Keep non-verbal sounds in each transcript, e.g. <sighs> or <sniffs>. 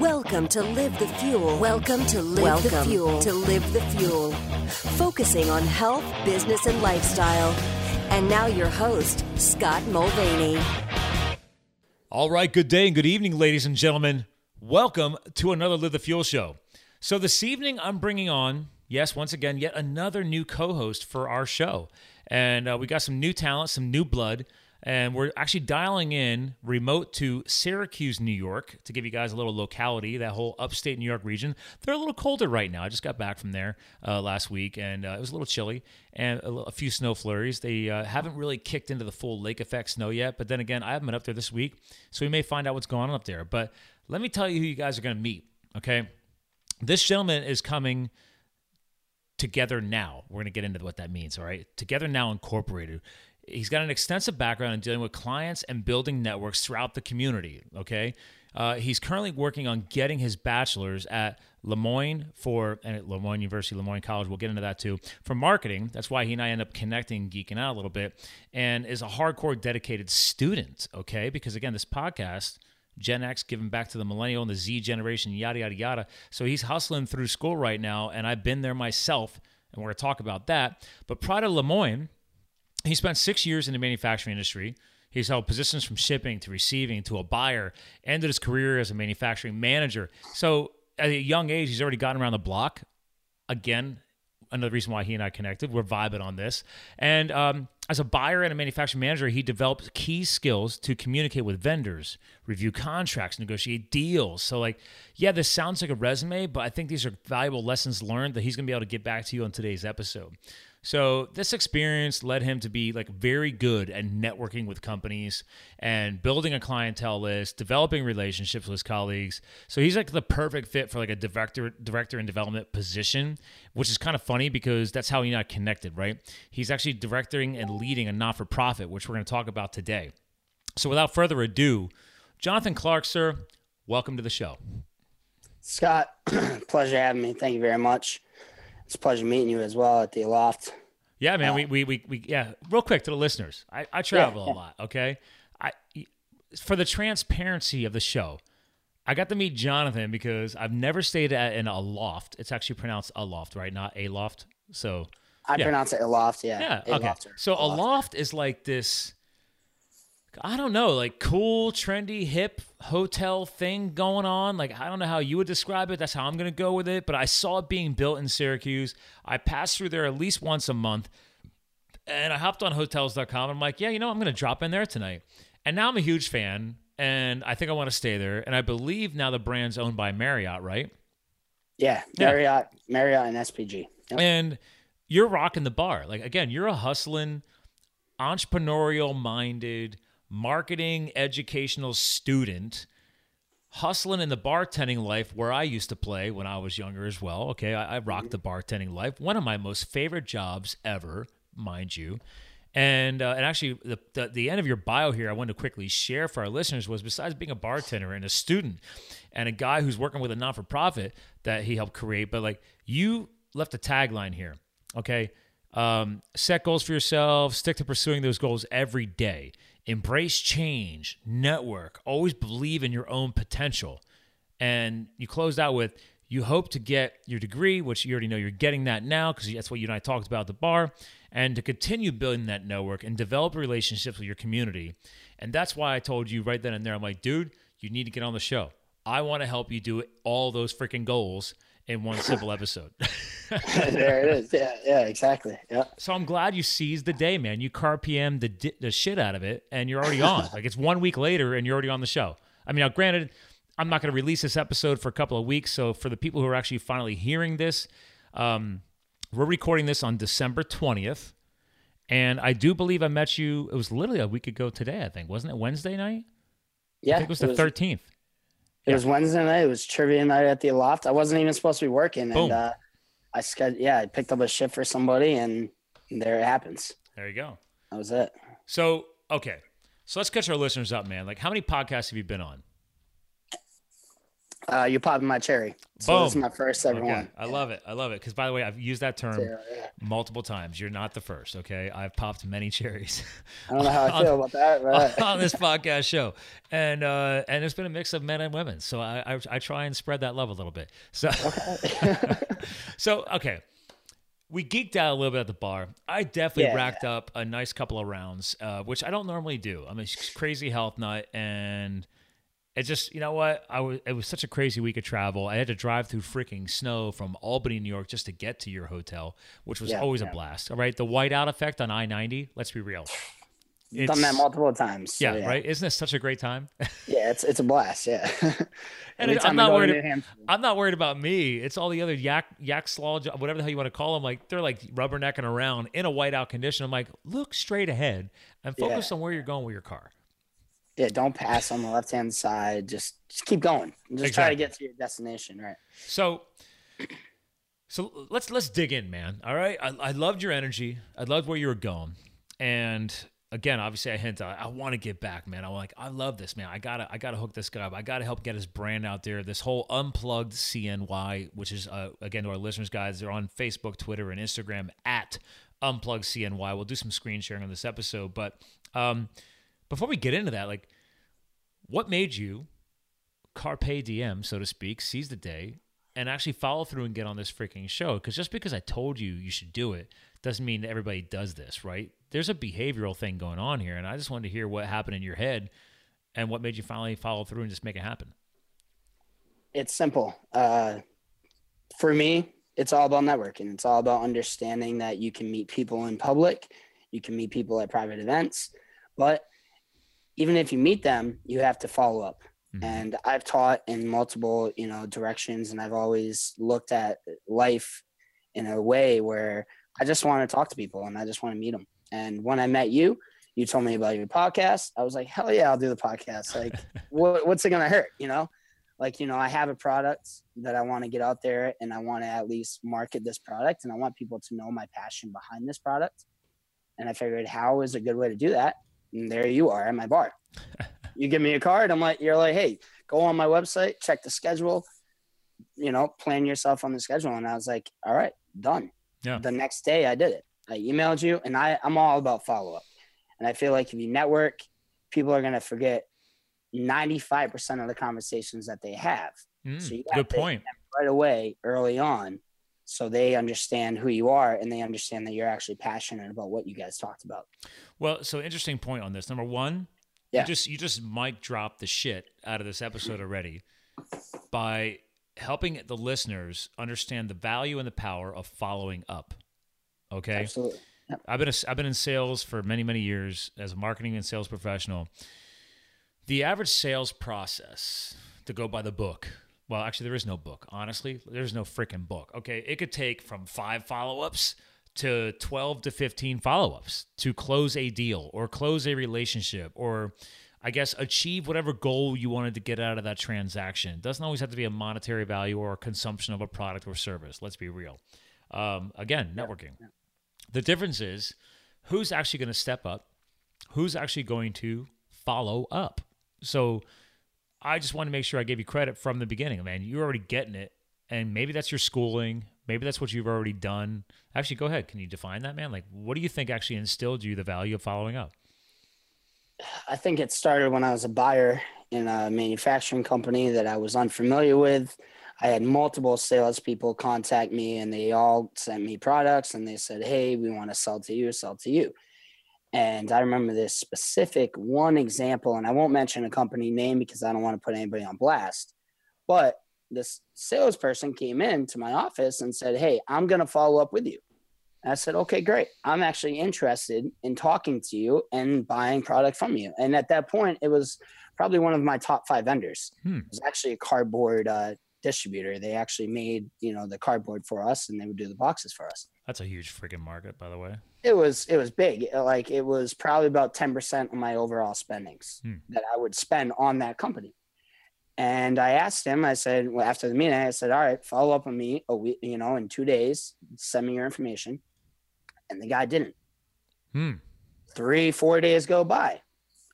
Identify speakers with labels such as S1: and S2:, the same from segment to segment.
S1: Welcome to Live the Fuel. Welcome to Live Welcome the Fuel. To Live the Fuel. Focusing on health, business, and lifestyle. And now your host, Scott Mulvaney.
S2: All right, good day and good evening, ladies and gentlemen. Welcome to another Live the Fuel show. So this evening, I'm bringing on, yes, once again, yet another new co-host for our show, and uh, we got some new talent, some new blood and we're actually dialing in remote to Syracuse, New York, to give you guys a little locality, that whole upstate New York region. They're a little colder right now. I just got back from there uh, last week, and uh, it was a little chilly and a, a few snow flurries. They uh, haven't really kicked into the full lake effect snow yet, but then again, I haven't been up there this week, so we may find out what's going on up there. But let me tell you who you guys are going to meet, okay? This gentleman is coming together now. We're going to get into what that means, all right? Together Now Incorporated. He's got an extensive background in dealing with clients and building networks throughout the community. Okay. Uh, he's currently working on getting his bachelor's at Le Moyne for and at Le Moyne University, Le Moyne College. We'll get into that too for marketing. That's why he and I end up connecting, geeking out a little bit, and is a hardcore dedicated student. Okay, because again, this podcast, Gen X, giving back to the millennial and the Z generation, yada yada yada. So he's hustling through school right now, and I've been there myself, and we're gonna talk about that. But prior to Le Moyne, he spent six years in the manufacturing industry. He's held positions from shipping to receiving to a buyer, ended his career as a manufacturing manager. So at a young age, he's already gotten around the block. Again, another reason why he and I connected. We're vibing on this. And um, as a buyer and a manufacturing manager, he developed key skills to communicate with vendors, review contracts, negotiate deals. So, like, yeah, this sounds like a resume, but I think these are valuable lessons learned that he's going to be able to get back to you on today's episode. So this experience led him to be like very good at networking with companies and building a clientele list, developing relationships with his colleagues. So he's like the perfect fit for like a director director in development position, which is kind of funny because that's how he got connected, right? He's actually directing and leading a not-for-profit, which we're going to talk about today. So without further ado, Jonathan Clark, sir, welcome to the show.
S3: Scott, <clears throat> pleasure having me. Thank you very much. It's a pleasure meeting you as well at the Loft.
S2: Yeah, man. Uh, we, we, we, we, yeah. Real quick to the listeners. I, I travel yeah, yeah. a lot. Okay. I, for the transparency of the show, I got to meet Jonathan because I've never stayed at in a loft. It's actually pronounced a loft, right? Not a loft. So
S3: I yeah. pronounce it a loft. Yeah.
S2: Yeah. Okay. So a loft is like this I don't know, like cool, trendy, hip hotel thing going on. Like, I don't know how you would describe it. That's how I'm going to go with it. But I saw it being built in Syracuse. I pass through there at least once a month. And I hopped on hotels.com. I'm like, yeah, you know, I'm going to drop in there tonight. And now I'm a huge fan. And I think I want to stay there. And I believe now the brand's owned by Marriott, right?
S3: Yeah, Marriott, yeah. Marriott and SPG.
S2: Yep. And you're rocking the bar. Like, again, you're a hustling, entrepreneurial minded, marketing educational student hustling in the bartending life where I used to play when I was younger as well. Okay, I, I rocked the bartending life. One of my most favorite jobs ever, mind you. And uh, and actually, the, the, the end of your bio here, I wanted to quickly share for our listeners was besides being a bartender and a student, and a guy who's working with a non for profit that he helped create, but like you left a tagline here. Okay, um, set goals for yourself, stick to pursuing those goals every day embrace change, network, always believe in your own potential. And you closed out with you hope to get your degree, which you already know you're getting that now because that's what you and I talked about at the bar, and to continue building that network and develop relationships with your community. And that's why I told you right then and there, I'm like, dude, you need to get on the show. I want to help you do all those freaking goals in one simple episode. <laughs>
S3: there it is. Yeah, yeah, exactly. Yeah.
S2: So I'm glad you seized the day, man. You carpe diem the the shit out of it, and you're already on. like it's one week later, and you're already on the show. I mean, now granted, I'm not going to release this episode for a couple of weeks. So for the people who are actually finally hearing this, um, we're recording this on December 20th, and I do believe I met you. It was literally a week ago today. I think wasn't it Wednesday night?
S3: Yeah,
S2: I think it was the it was, 13th.
S3: It yeah. was Wednesday night. It was trivia night at the loft. I wasn't even supposed to be working, Boom. and uh, I sched- yeah, I picked up a shift for somebody, and there it happens.
S2: There you go.
S3: That was it.
S2: So okay, so let's catch our listeners up, man. Like, how many podcasts have you been on?
S3: Uh, you're popping my cherry. So
S2: Boom.
S3: this is my first ever
S2: Okay.
S3: one.
S2: I love it. I love it. Because by the way, I've used that term
S3: Yeah, yeah.
S2: multiple times. You're not the first. Okay, I've popped many cherries
S3: I don't know how I <laughs> feel about that, but <laughs>
S2: on this podcast show, and uh, and it's been a mix of men and women. So I, I I try and spread that love a little bit. So <laughs> so okay. We geeked out a little bit at the bar. I definitely
S3: Yeah.
S2: racked up a nice couple of rounds, uh, which I don't normally do. I'm a crazy health nut, and it just you know what I was. It was such a crazy week of travel. I had to drive through freaking snow from Albany, New York, just to get to your hotel, which was
S3: Yeah,
S2: always a blast. All right, the whiteout effect on I ninety. Let's be real.
S3: done that multiple times. so
S2: yeah, right. Isn't this such a great time? <laughs>
S3: Yeah, it's it's a blast. Yeah.
S2: And it- I'm not worried. I'm not worried about me. It's all the other yak yak slaw, whatever the hell you want to call them. Like they're like rubbernecking around in a whiteout condition. I'm like, look straight ahead and focus
S3: Yeah.
S2: on where you're going with your car.
S3: Yeah, don't pass on the left hand side. Just just keep going. Just try to get to your destination. Right.
S2: So, so let's let's dig in, man. All right, I, I loved your energy. I loved where you were going, and again, obviously, I hint I, I want to get back, man. I'm like, I love this, man. I gotta I gotta hook this guy up. I gotta help get his brand out there. This whole unplugged CNY, which is uh, again to our listeners, guys, they're on Facebook, Twitter, and Instagram at unplugged CNY. We'll do some screen sharing on this episode, but um, before we get into that, like, what made you carpe diem, so to speak, seize the day, and actually follow through and get on this freaking show. Because just because I told you you should do it doesn't mean that everybody does this, right? There's a behavioral thing going on here, and I just wanted to hear what happened in your head and what made you finally follow through and just make it happen.
S3: It's simple. Uh, for me, it's all about networking. It's all about understanding that you can meet people in public, you can meet people at private events, but even if you meet them, you have to follow up.
S2: Mhm.
S3: And I've taught in multiple, you know, directions, and I've always looked at life in a way where I just want to talk to people and I just want to meet them. And when I met you, you told me about your podcast. I was like, hell yeah, I'll do the podcast. Like, <laughs> what, what's it gonna hurt? You know, like you know, I have a product that I want to get out there, and I want to at least market this product, and I want people to know my passion behind this product. And I figured, how is a good way to do that? And there you are at my bar. <laughs> you give me a card. I'm like, you're like, hey, go on my website, check the schedule, you know, plan yourself on the schedule. And I was like, all right, done.
S2: Yeah.
S3: The next day I did it. I emailed you and I, I'm all about follow up. And I feel like if you network, people are going to forget 95% of the conversations that they have
S2: Mm,
S3: So you
S2: good
S3: to-
S2: point.
S3: right away early on. So they understand who you are and they understand that you're actually passionate about what you guys talked about.
S2: Well, so interesting point on this. Number one,
S3: Yeah.
S2: you just you just mic drop the shit out of this episode already by helping the listeners understand the value and the power of following up. Okay.
S3: Absolutely.
S2: I've been a, I've been in sales for many many years as a marketing and sales professional. The average sales process to go by the book. Well, actually, there is no book. Honestly, there's no freaking book. Okay, it could take from five follow-ups to 12 to 15 follow-ups to close a deal or close a relationship or I guess achieve whatever goal you wanted to get out of that transaction. It doesn't always have to be a monetary value or consumption of a product or service. Let's be real. Um, again, networking. The difference is who's actually going to step up, who's actually going to follow up. So I just want to make sure I gave you credit from the beginning, man. You're already getting it, and maybe that's your schooling. Maybe that's what you've already done. Actually, go ahead. Can you define that, man? Like, what do you think actually instilled you the value of following up?
S3: I think it started when I was a buyer in a manufacturing company that I was unfamiliar with. I had multiple salespeople contact me and they all sent me products and they said, Hey, we want to sell to you, sell to you. And I remember this specific one example, and I won't mention a company name because I don't want to put anybody on blast. But this salesperson came in to my office and said, Hey, I'm going to follow up with you. And I said, okay, great. I'm actually interested in talking to you and buying product from you. And at that point, it was probably one of my top five vendors.
S2: Hmm.
S3: It was actually a cardboard uh, distributor. They actually made, you know, the cardboard for us and they would do the boxes for us.
S2: That's a huge freaking market, by the way.
S3: It was, it was big. Like it was probably about 10% of my overall spendings
S2: Hmm.
S3: that I would spend on that company. And I asked him, I said, well, after the meeting, I said, all right, follow up on me a week, you know, in two days, send me your information. And the guy didn't
S2: Hmm.
S3: three, four days go by.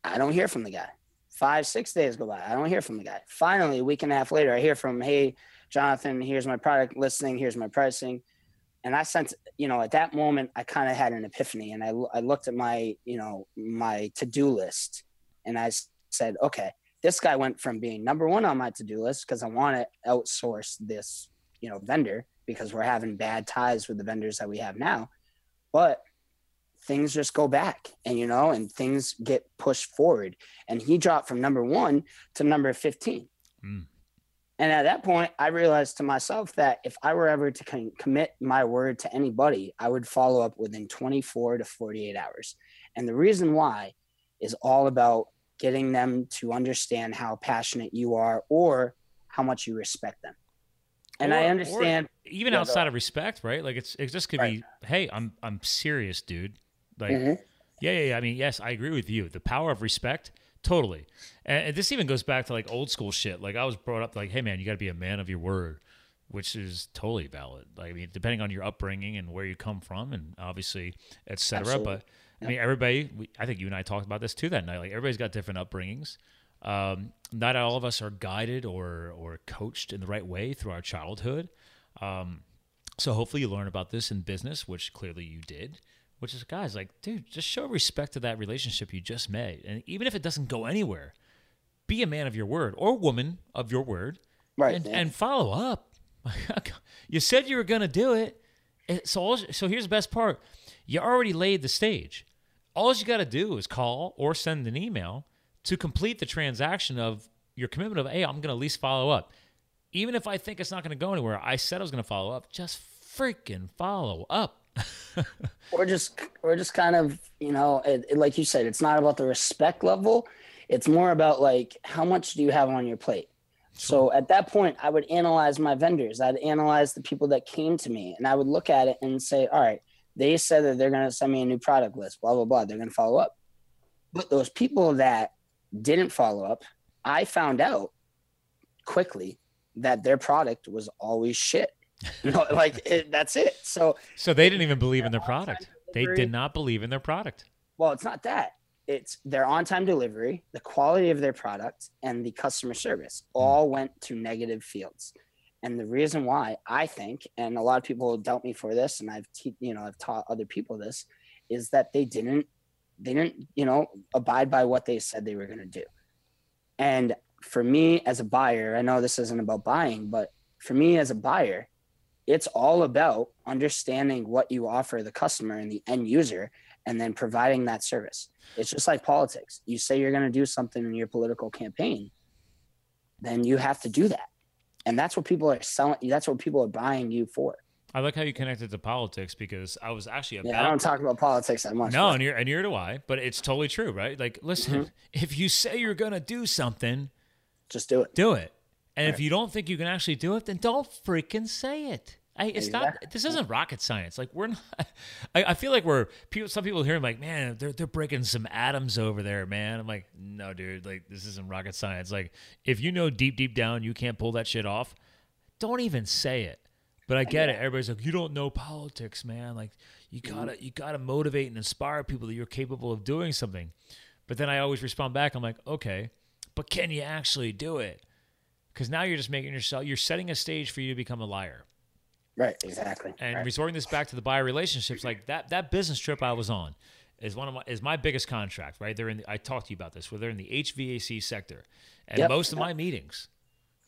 S3: I don't hear from the guy. Five, six days go by. I don't hear from the guy. Finally, a week and a half later, I hear from hey, Jonathan, here's my product listing, here's my pricing. And I sent, you know, at that moment, I kind of had an epiphany and I, I looked at my, you know, my to do list and I said, okay, this guy went from being number one on my to do list because I want to outsource this, you know, vendor because we're having bad ties with the vendors that we have now. But things just go back and you know and things get pushed forward and he dropped from number one to number 15 mm. And at that point i realized to myself that if i were ever to commit my word to anybody i would follow up within 24 to 48 hours and the reason why is all about getting them to understand how passionate you are or how much you respect them and or, i understand
S2: even outside of respect right like it's it just could right. be hey i'm i'm serious dude like, mm-hmm. yeah, yeah, yeah. I mean, yes, I agree with you. The power of respect, totally. And this even goes back to like old school shit. Like I was brought up like, hey man, you got to be a man of your word, which is totally valid. Like I mean, depending on your upbringing and where you come from, and obviously, etc. But I mean, everybody. We, I think you and I talked about this too that night. Like everybody's got different upbringings. Um, not all of us are guided or or coached in the right way through our childhood. Um, so hopefully you learn about this in business, which clearly you did which is guys like dude just show respect to that relationship you just made. And even if it doesn't go anywhere be a man of your word or woman of your word
S3: right.
S2: and, and follow up. <laughs> You said you were going to do it. So so here's the best part. You already laid the stage. All you got to do is call or send an email to complete the transaction of your commitment of hey i'm going to at least follow up. Even if i think it's not going to go anywhere i said i was going to follow up. Just freaking follow up
S3: or just or just kind of you know it, it, like you said it's not about the respect level. It's more about like how much do you have on your plate? So at that point i would analyze my vendors. I'd analyze the people that came to me and i would look at it and say all right they said that they're going to send me a new product list blah blah blah. They're going to follow up. But those people that didn't follow up i found out quickly that their product was always shit no, like it, that's it. So
S2: so they didn't even believe in their product. They did not believe in their product.
S3: Well, it's not that. It's their on-time delivery, the quality of their product, and the customer service hmm. all went to negative fields. And the reason why I think, and a lot of people doubt me for this, and I've te- you know I've taught other people this, is that they didn't they didn't you know abide by what they said they were going to do. And for me as a buyer, I know this isn't about buying, but for me as a buyer, it's all about understanding what you offer the customer and the end user and then providing that service. It's just like politics. You say you're going to do something in your political campaign, then you have to do that. And that's what people are selling. That's what people are buying you for.
S2: I like how you connected to politics because I was actually about.
S3: Yeah, I don't talk about politics that much.
S2: No, but. and you're and you're do I. But it's totally true, right? Like, listen, mm-hmm. if you say you're gonna do something,
S3: just do it.
S2: Do it. And right. if you don't think you can actually do it, then don't freaking say it. I, it's exactly. not. This isn't rocket science. Like we're not. <laughs> I, I, feel like we're people. Some people hear like, man, they're they're breaking some atoms over there, man. I'm like, no, dude. Like this isn't rocket science. Like if you know deep deep down you can't pull that shit off, don't even say it. But I get yeah. it. Everybody's like, you don't know politics, man. Like you mm-hmm. gotta mm-hmm. you gotta motivate and inspire people that you're capable of doing something. But then I always respond back. I'm like, okay, but can you actually do it? Because now you're just making yourself you're setting a stage for you to become a liar
S3: right exactly
S2: and
S3: right.
S2: resorting this back to the buyer relationships like that that business trip i was on is one of my is my biggest contract right they're in the, i talked to you about this where they're in the hvac sector and yep. most of my meetings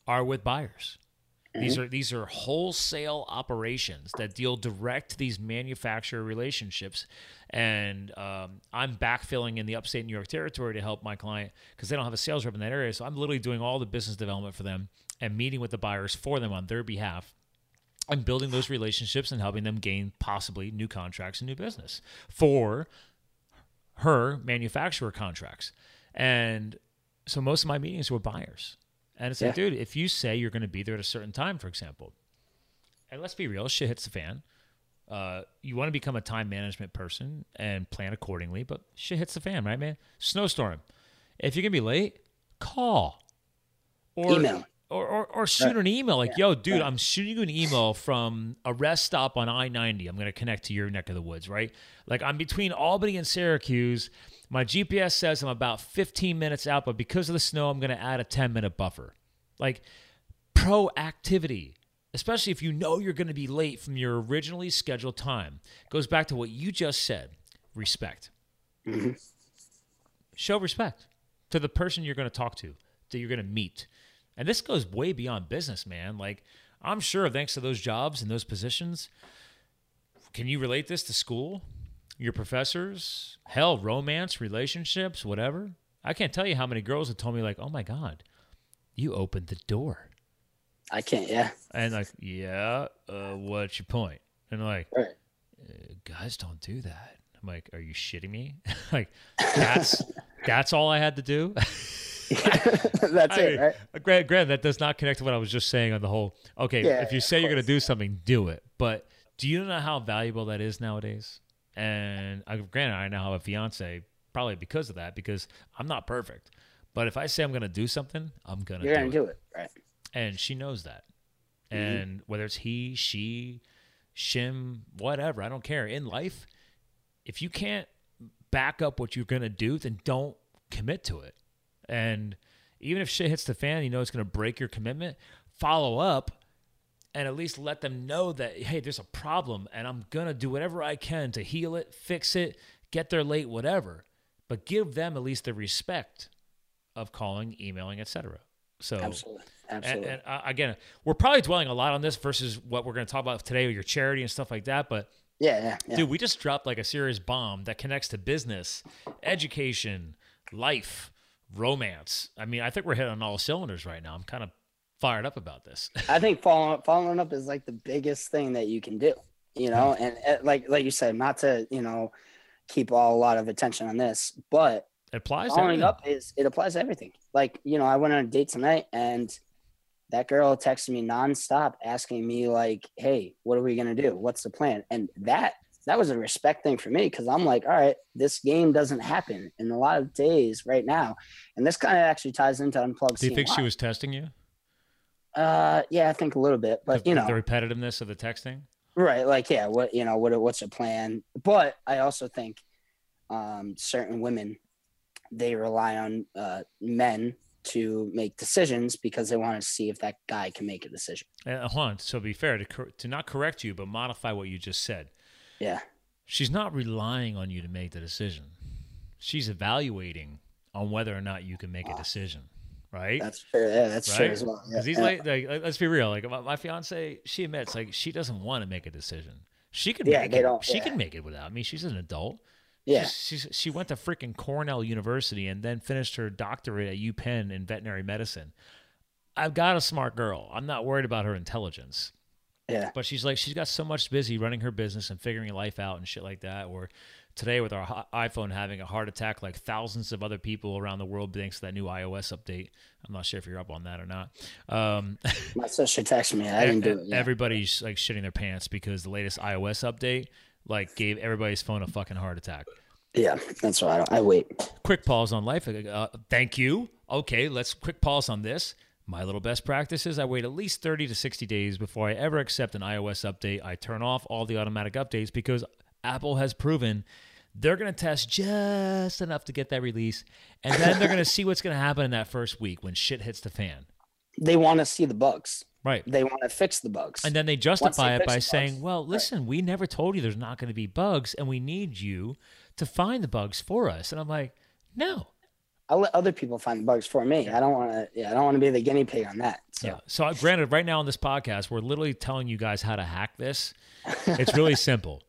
S2: are with buyers these mm-hmm. are these are wholesale operations that deal direct to these manufacturer relationships, and um, I'm backfilling in the upstate New York territory to help my client because they don't have a sales rep in that area. So I'm literally doing all the business development for them and meeting with the buyers for them on their behalf. I'm building those relationships and helping them gain possibly new contracts and new business for her manufacturer contracts. And so most of my meetings were buyers. And it's yeah. like, dude, if you say you're going to be there at a certain time, for example, and let's be real, shit hits the fan. Uh, you want to become a time management person and plan accordingly, but shit hits the fan, right, man? Snowstorm. If you're gonna be late, call
S3: or email.
S2: Or, or, or shoot an email like,
S3: Yeah.
S2: yo, dude. I'm shooting you an email from a rest stop on I 90. I'm going to connect to your neck of the woods, right? Like, I'm between Albany and Syracuse. My GPS says I'm about 15 minutes out, but because of the snow, I'm going to add a 10 minute buffer. Like, proactivity, especially if you know you're going to be late from your originally scheduled time, goes back to what you just said respect.
S3: Mhm.
S2: Show respect to the person you're going to talk to, that you're going to meet. And this goes way beyond business, man. Like, I'm sure thanks to those jobs and those positions, can you relate this to school? Your professors? Hell, romance, relationships, whatever? I can't tell you how many girls have told me, like, oh my God, you opened the door.
S3: I can't. Yeah.
S2: And like, yeah, uh, what's your point? And like,
S3: Right.
S2: "Uh, guys don't do that. I'm like, are you shitting me? <laughs> like, that's that's all I had to do. <laughs> <laughs> <laughs>
S3: That's
S2: I
S3: it, right?
S2: Grant, Grant, that does not connect to what I was just saying on the whole. Okay,
S3: Yeah,
S2: if you say you're going to do something, do it. But do you know how valuable that is nowadays? And granted, I now have a fiance probably because of that, because I'm not perfect. But if I say I'm going to do something, I'm going to do
S3: gonna
S2: it.
S3: do it, right?
S2: and she knows that.
S3: Mm-hmm.
S2: And whether it's he, she, shim, whatever, I don't care. In life, if you can't back up what you're gonna do, then don't commit to it. And even if shit hits the fan, you know it's gonna break your commitment. Follow up, and at least let them know that hey, there's a problem, and I'm gonna do whatever I can to heal it, fix it, get there late, whatever. But give them at least the respect of calling, emailing, etc. So
S3: Absolutely.
S2: and,
S3: Absolutely.
S2: and uh, again, we're probably dwelling a lot on this versus what we're going to talk about today with your charity and stuff like that. But
S3: yeah, yeah, yeah.
S2: dude, we just dropped like a serious bomb that connects to business, education, life, romance. I mean, I think we're hitting on all cylinders right now. I'm kind of fired up about this. <laughs>
S3: I think following following up is like the biggest thing that you can do. You know, and uh, like like you said, not to you know keep all a lot of attention on this, but
S2: it applies
S3: following up is it applies to everything. Like you know, I went on a date tonight, and that girl texted me nonstop, asking me like, "Hey, what are we gonna do? What's the plan?" And that that was a respect thing for me because I'm like, all right, this game doesn't happen in a lot of days right now, and this kind of actually ties into unplugged.
S2: Do you think she was testing you?
S3: Uh, yeah, I think a little bit, but
S2: the,
S3: you know,
S2: the repetitiveness of the texting.
S3: Right. Like, yeah, what, you know, what, what's a plan? But I also think um, certain women, they rely on uh, men to make decisions because they want to see if that guy can make a decision.
S2: Uh, hold on. So be fair to cor- to not correct you, but modify what you just said.
S3: Yeah.
S2: She's not relying on you to make the decision. She's evaluating on whether or not you can make a ah. decision, right?
S3: That's true. Yeah, that's true
S2: Right?
S3: as well. Yeah,
S2: Because these
S3: yeah.
S2: like, like, let- let's be real. Like my, my fiance, she admits like she doesn't want to make a decision. She could
S3: Yeah,
S2: make it.
S3: don't-
S2: she
S3: yeah.
S2: can make it without me. She's an adult.
S3: yeah.
S2: She's, she's, she went to freaking Cornell University and then finished her doctorate at UPenn in veterinary medicine. I've got a smart girl. I'm not worried about her intelligence.
S3: Yeah.
S2: But she's like, she's got so much busy running her business and figuring life out and shit like that. Or today with our iPhone having a heart attack, like thousands of other people around the world thanks to that new iOS update. I'm not sure if you're up on that or not. Um, <laughs>
S3: My sister texted me. I didn't do it. Yeah.
S2: Everybody's like shitting their pants because the latest iOS update like gave everybody's phone a fucking heart attack.
S3: yeah. That's why I I wait.
S2: quick pause on life. Uh, thank you. Okay, let's quick pause on this. My little best practice is I wait at least 30 to 60 days before I ever accept an iOS update. I turn off all the automatic updates because Apple has proven they're going to test just enough to get that release. And then they're going to see what's going to happen in that first week when shit hits the fan.
S3: They want to see the bugs.
S2: Right.
S3: They want to fix the bugs.
S2: And then they justify it by saying, well, listen, we never told you there's not going to be bugs, and we need you to find the bugs for us. And I'm like, no,
S3: I'll let other people find the bugs for me. I don't want to. Yeah, I don't want to be the guinea pig on that. So
S2: Yeah. So, granted, right now on this podcast, we're literally telling you guys how to hack this. <laughs> It's really simple.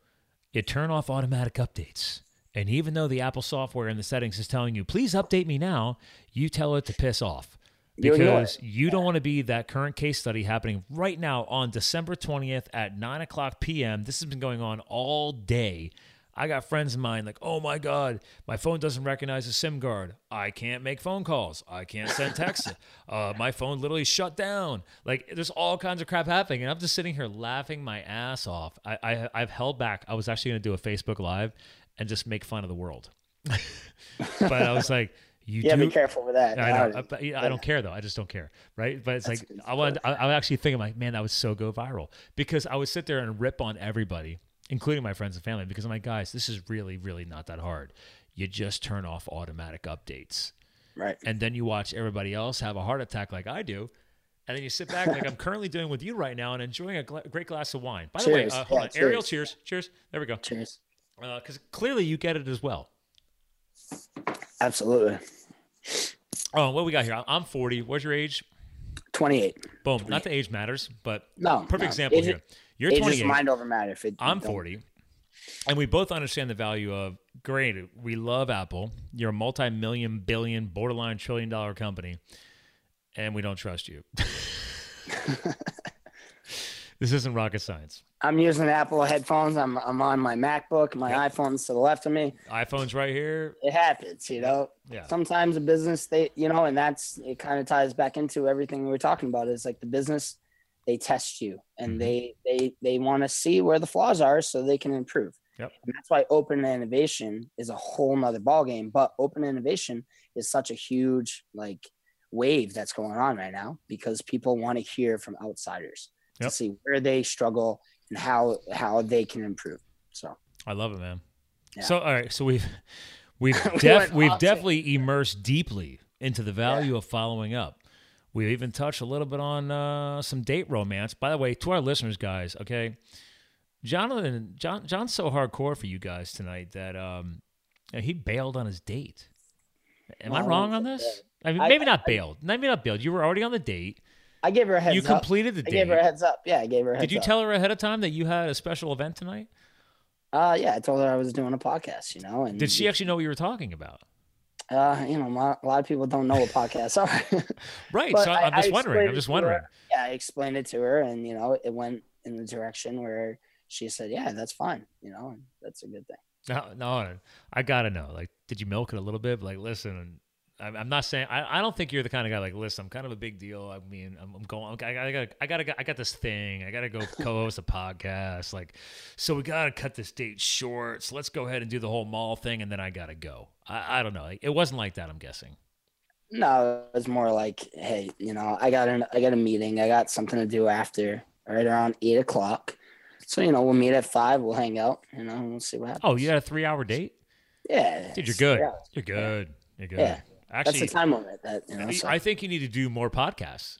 S2: You turn off automatic updates. And even though the Apple software in the settings is telling you, please update me now, you tell it to piss off. Because
S3: it.
S2: you don't want to be that current case study happening right now on December 20th at 9 o'clock p.m. This has been going on all day. I got friends of mine like, oh my God, my phone doesn't recognize a SIM card. I can't make phone calls. I can't send texts. <laughs> uh, my phone literally shut down. Like, there's all kinds of crap happening. And I'm just sitting here laughing my ass off. I, I, I've held back. I was actually going to do a Facebook Live and just make fun of the world. <laughs> but I was like, You
S3: yeah,
S2: do.
S3: be careful with that.
S2: I, know, but, I don't care though. I just don't care, right? But it's
S3: That's
S2: like. I want. I, I actually think I'm like, man, that would so go viral because I would sit there and rip on everybody, including my friends and family, because I'm like, guys, this is really, really not that hard. You just turn off automatic updates,
S3: Right.
S2: and then you watch everybody else have a heart attack like I do, and then you sit back like I'm <laughs> currently doing with you right now and enjoying a gla- great glass of wine. By the way, uh, hold
S3: Yeah,
S2: on, Ariel,
S3: cheers.
S2: cheers, cheers. There we go.
S3: Cheers.
S2: Because clearly you get it as well.
S3: Absolutely.
S2: Oh, what we got here? I'm 40. What's your age?
S3: 28.
S2: Boom. Not the age matters, but
S3: No.
S2: perfect
S3: no.
S2: example here. You're
S3: is
S2: 28.
S3: mind over matter. If it,
S2: I'm
S3: don't-
S2: 40. And we both understand the value of great. We love Apple. You're a multi million, billion, borderline trillion dollar company, and we don't trust you. <laughs> this isn't rocket science.
S3: I'm using Apple headphones. I'm I'm on my MacBook. My
S2: Yep.
S3: iPhone's to the left of me.
S2: iPhone's right here.
S3: It happens, you know.
S2: Yeah.
S3: Sometimes a business, they, you know, and that's it. Kind of ties back into everything we were talking about. Is like the business, they test you and
S2: Mhm.
S3: they they they want to see where the flaws are so they can improve.
S2: Yep.
S3: And that's why open innovation is a whole nother ballgame. But open innovation is such a huge like wave that's going on right now because people want to hear from outsiders
S2: Yep.
S3: to see where they struggle and how how they can improve. So
S2: I love it, man.
S3: Yeah.
S2: So all right, so we've we've <laughs>
S3: We
S2: def-
S3: went
S2: we've definitely immersed deeply into the value of following up. We've even touched a little bit on uh, some date romance. By the way, to our listeners, guys, okay, Jonathan, John, John's so hardcore for you guys tonight that um, he bailed on his date. Am I wrong on this? I mean,
S3: I-
S2: maybe not
S3: I-
S2: bailed. Maybe not bailed. You were already on the date.
S3: I gave her a heads
S2: You
S3: up.
S2: completed the
S3: I gave her a heads up. Yeah, I gave her a heads
S2: Did you
S3: up.
S2: tell her ahead of time that you had a special event tonight?
S3: Uh, yeah, I told her I was doing a podcast. You know, and
S2: Did she actually know what you were talking about?
S3: Uh, you know, a lot, a lot of people don't know what podcasts are. <laughs>
S2: Right.
S3: But
S2: so
S3: I-
S2: I'm just
S3: I
S2: wondering. I'm just wondering.
S3: her. yeah, I explained it to her, and you know, it went in the direction where she said, "Yeah, that's fine." You know, that's a good thing.
S2: No, no, I gotta know. Like, did you milk it a little bit? Like, listen, I'm, I'm not saying. I, I don't think you're the kind of guy. Like, listen, I'm kind of a big deal. I mean, I'm, I'm going. I gotta, I gotta, I gotta, I got this thing. I gotta go <laughs> co-host a podcast. Like, so we gotta cut this date short. So let's go ahead and do the whole mall thing, and then I gotta go. I, I don't know. It wasn't like that. I'm guessing.
S3: No, it was more like, hey, you know, I got an, I got a meeting. I got something to do after, right around eight o'clock. So you know, we'll meet at five. We'll hang out. You know, and we'll see what happens.
S2: Oh, you had a three hour date,
S3: yeah,
S2: dude. You're good.
S3: yeah,
S2: You're good. You're good.
S3: Yeah. That's
S2: Actually,
S3: the time limit. That you know.
S2: I-
S3: So.
S2: I think you need to do more podcasts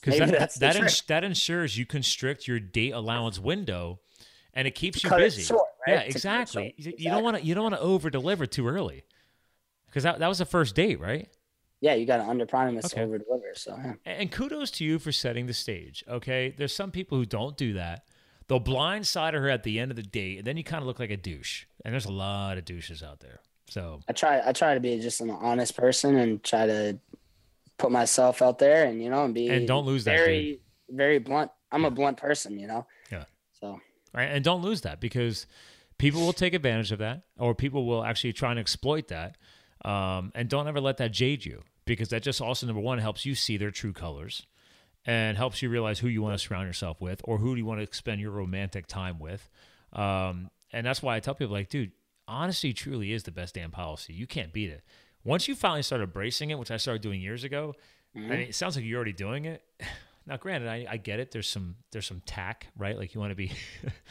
S2: because that
S3: that's
S2: that, ins- that ensures you constrict your date allowance window, and it keeps you
S3: cut it
S2: busy.
S3: short, right?
S2: Yeah,
S3: To cut it
S2: exactly. You- You don't want to you don't want to over deliver too early because that, that was the first date, right?
S3: yeah, you got to under promise,
S2: Okay.
S3: over deliver. So yeah.
S2: And and kudos to you for setting the stage. Okay, there's some people who don't do that. They'll blindside her at the end of the date, and then you kind of look like a douche. And there's a lot of douches out there. So
S3: I try I try to be just an honest person and try to put myself out there and you know and be
S2: And don't lose that,
S3: very very blunt. I'm a blunt person, you know.
S2: Yeah.
S3: So
S2: right? And don't lose that because people will take advantage of that, or people will actually try and exploit that. Um, and don't ever let that jade you because that just also number one helps you see their true colors and helps you realize who you want to surround yourself with or who do you want to spend your romantic time with. Um, and that's why I tell people like, dude, honesty truly is the best damn policy. You can't beat it. Once you finally start embracing it, which I started doing years ago, I mean, it sounds like you're already doing it. <sighs> Now, granted, I, I get it. There's some there's some tack, right? Like you want to be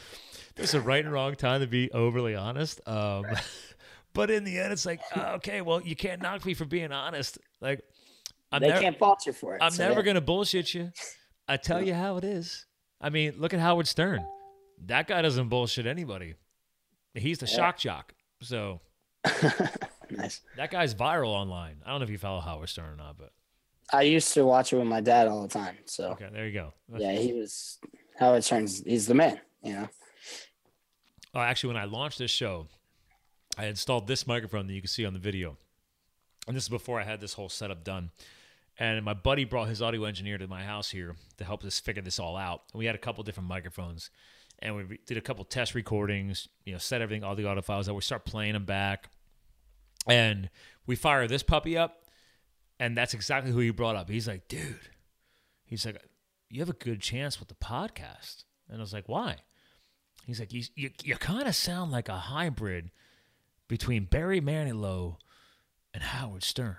S2: <laughs> there's a right and wrong time to be overly honest. Um, <laughs> but in the end, it's like uh, okay, well, you can't knock me for being honest. Like I'm
S3: they
S2: never
S3: can't fault you for it.
S2: I'm
S3: So,
S2: never
S3: yeah.
S2: gonna bullshit you. I tell you how it is. I mean, look at Howard Stern. That guy doesn't bullshit anybody. He's the shock jock. So <laughs>
S3: nice.
S2: that guy's viral online. I don't know if you follow Howard Stern or not, but
S3: I used to watch it with my dad all the time. So
S2: okay, there you go.
S3: yeah, he was Howard Stern's he's the man, you know.
S2: Oh, actually, when I launched this show, I installed this microphone that you can see on the video. And this is before I had this whole setup done. And my buddy brought his audio engineer to my house here to help us figure this all out. And we had a couple different microphones. And we re- did a couple test recordings, you know, set everything, all the audio files out. We start playing them back. And we fire this puppy up. And that's exactly who he brought up. He's like, dude, he's like, you have a good chance with the podcast. And I was like, why? He's like, you, you, you kind of sound like a hybrid between Barry Manilow and Howard Stern.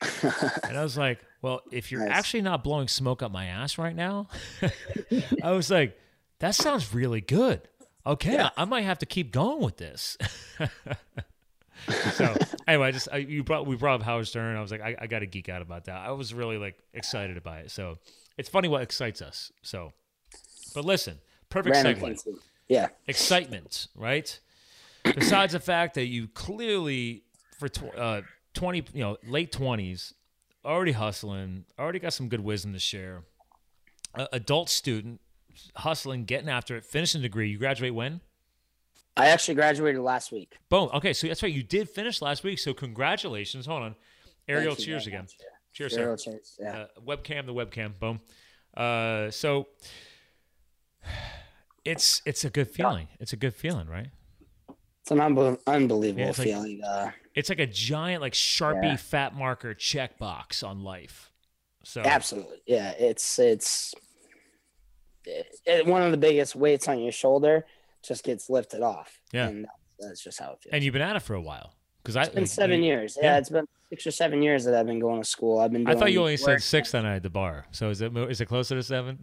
S2: <laughs> and I was like, well, if you're
S3: Nice.
S2: actually not blowing smoke up my ass right now, <laughs> I was like, that sounds really good. Okay,
S3: Yeah.
S2: I, I might have to keep going with this. <laughs> so <laughs> anyway, I just I, you brought we brought up Howard Stern. I was like, I, I got to geek out about that. I was really like excited about it. So it's funny what excites us. So, but listen, perfect
S3: Random
S2: segue.
S3: Yeah.
S2: excitement, right? Besides the fact that you clearly for tw- uh, twenty, you know, late twenties, already hustling, already got some good wisdom to share. Uh, adult student, hustling, getting after it, finishing the degree. You graduate when?
S3: I actually graduated last week.
S2: Boom. Okay, so that's right. You did finish last week. So congratulations. Hold on, Ariel.
S3: You
S2: Cheers again.
S3: yeah.
S2: Cheers,
S3: Zero
S2: sir.
S3: Yeah.
S2: Uh, webcam, the webcam. Boom. Uh, so <sighs> it's it's a good feeling. It's a good feeling, right?
S3: It's an unbe- unbelievable
S2: Yeah, it's like-
S3: feeling. uh,
S2: It's like a giant, like Sharpie
S3: Yeah.
S2: fat marker checkbox on life. So
S3: Absolutely. Yeah. It's it's it, it- one of the biggest weights on your shoulder just gets lifted off.
S2: Yeah.
S3: And that's, just how it feels.
S2: and you've been at it for a while because I
S3: it's been seven
S2: you-
S3: years.
S2: yeah.
S3: Yeah, It's been six or seven years that I've been going to school. I've been.
S2: I thought you only said six night at the bar. So is it is it closer to seven?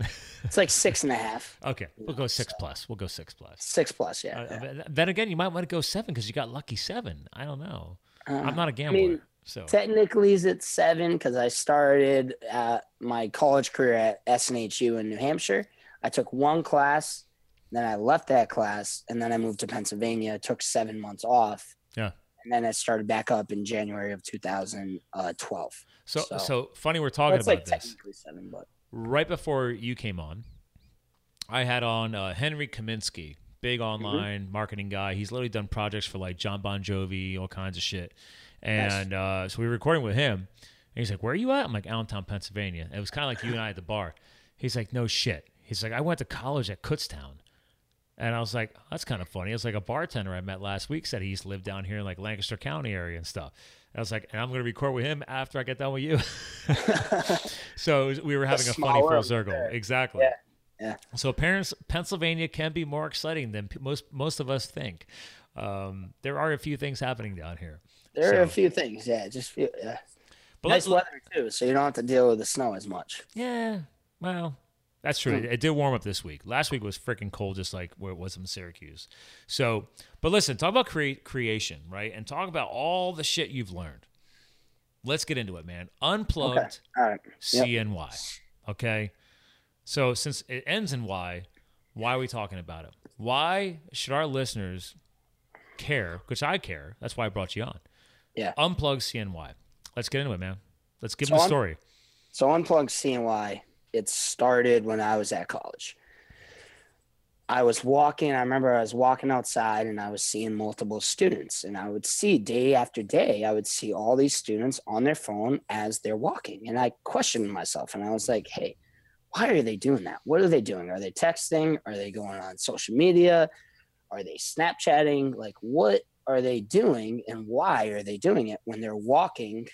S3: It's like six and a half, <laughs>
S2: okay, we'll go six plus. We'll go six plus.
S3: six plus. Yeah.
S2: Uh,
S3: yeah.
S2: then again, you might want to go seven because you got lucky seven. I don't know.
S3: Uh,
S2: I'm not a gambler,
S3: mean,
S2: so
S3: Technically, it's seven because I started uh, my college career at SNHU in New Hampshire. I took one class, then I left that class, and then I moved to Pennsylvania. Took seven months off.
S2: Yeah.
S3: And then I started back up in January of 2012.
S2: so so,
S3: so-
S2: funny we're talking
S3: it's
S2: about
S3: like
S2: this.
S3: technically seven, but
S2: right before you came on, I had on uh, Henry Kaminsky, big
S3: Mm-hmm.
S2: online marketing guy. He's literally done projects for like John Bon Jovi, all kinds of shit. And uh, so we were recording with him, and he's like, "Where are you at?" I'm like, "Allentown, Pennsylvania." It was kind of like you and I at the bar. He's like, "No shit." He's like, "I went to college at Kutztown." And I was like, that's kind of funny. It's like a bartender I met last week said he used to live down here in like Lancaster County area and stuff. I was like, and I'm going to record with him after I get done with you. <laughs> so we were having a, funny full circle.
S3: there.
S2: Exactly.
S3: Yeah. Yeah.
S2: So parents, Pennsylvania can be more exciting than p- most most of us think. Um, there are a few things happening down here.
S3: there are a few things. Yeah, just feel, yeah.
S2: But
S3: nice weather too, so you don't have to deal with the snow as much.
S2: Yeah, well, that's true. Hmm. It, it did warm up this week. Last week was freaking cold, just like where it was in Syracuse. So, but listen, talk about create creation, right? And talk about all the shit you've learned. Let's get into it, man. Unplugged
S3: All right. Yep.
S2: CNY. Okay. So since it ends in Y, why are we talking about it? Why should our listeners care? Because I care. That's why I brought you on.
S3: Yeah.
S2: Unplug CNY. Let's get into it, man. Let's give
S3: So
S2: them the story.
S3: So Unplugged CNY, it started when I was at college. I was walking, I remember I was walking outside and I was seeing multiple students. And I would see day after day, I would see all these students on their phone as they're walking. And I questioned myself and I was like, hey, why are they doing that? What are they doing? Are they texting? Are they going on social media? Are they Snapchatting? Like, what are they doing and why are they doing it when they're walking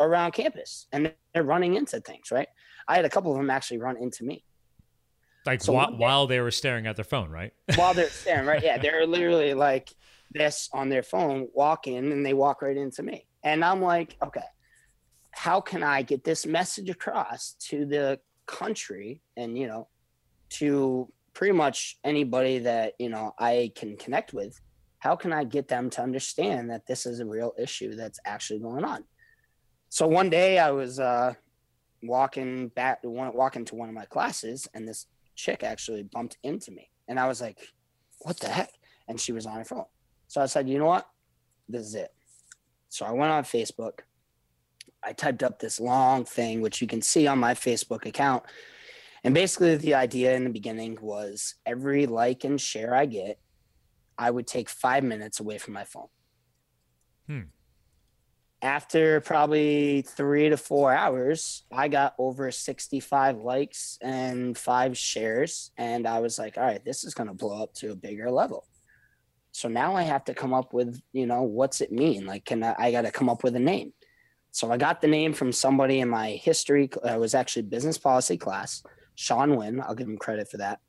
S3: around campus and they're running into things, right? I had a couple of them actually run into me
S2: Like
S3: So
S2: whi-
S3: day-
S2: while they were staring at their phone, right? <laughs>
S3: while they're <laughs> staring, right? Yeah, they're literally like this on their phone, walking, and they walk right into me. And I'm like, okay, how can I get this message across to the country and, you know, to pretty much anybody that, you know, I can connect with? How can I get them to understand that this is a real issue that's actually going on? So one day I was uh, walking back, one, walking to one of my classes, and this chick actually bumped into me. And I was like, what the heck? And she was on her phone. So I said, you know what? This is it. So I went on Facebook. I typed up this long thing, which you can see on my Facebook account. And basically, the idea in the beginning was every like and share I get, I would take five minutes away from my phone.
S2: Hmm.
S3: After probably three to four hours, I got over 65 likes and five shares. And I was like, all right, this is going to blow up to a bigger level. So now I have to come up with, you know, what's it mean? Like, can I, I got to come up with a name. So I got the name from somebody in my history. uh, It was actually business policy class, Sean Wynn. I'll give him credit for that.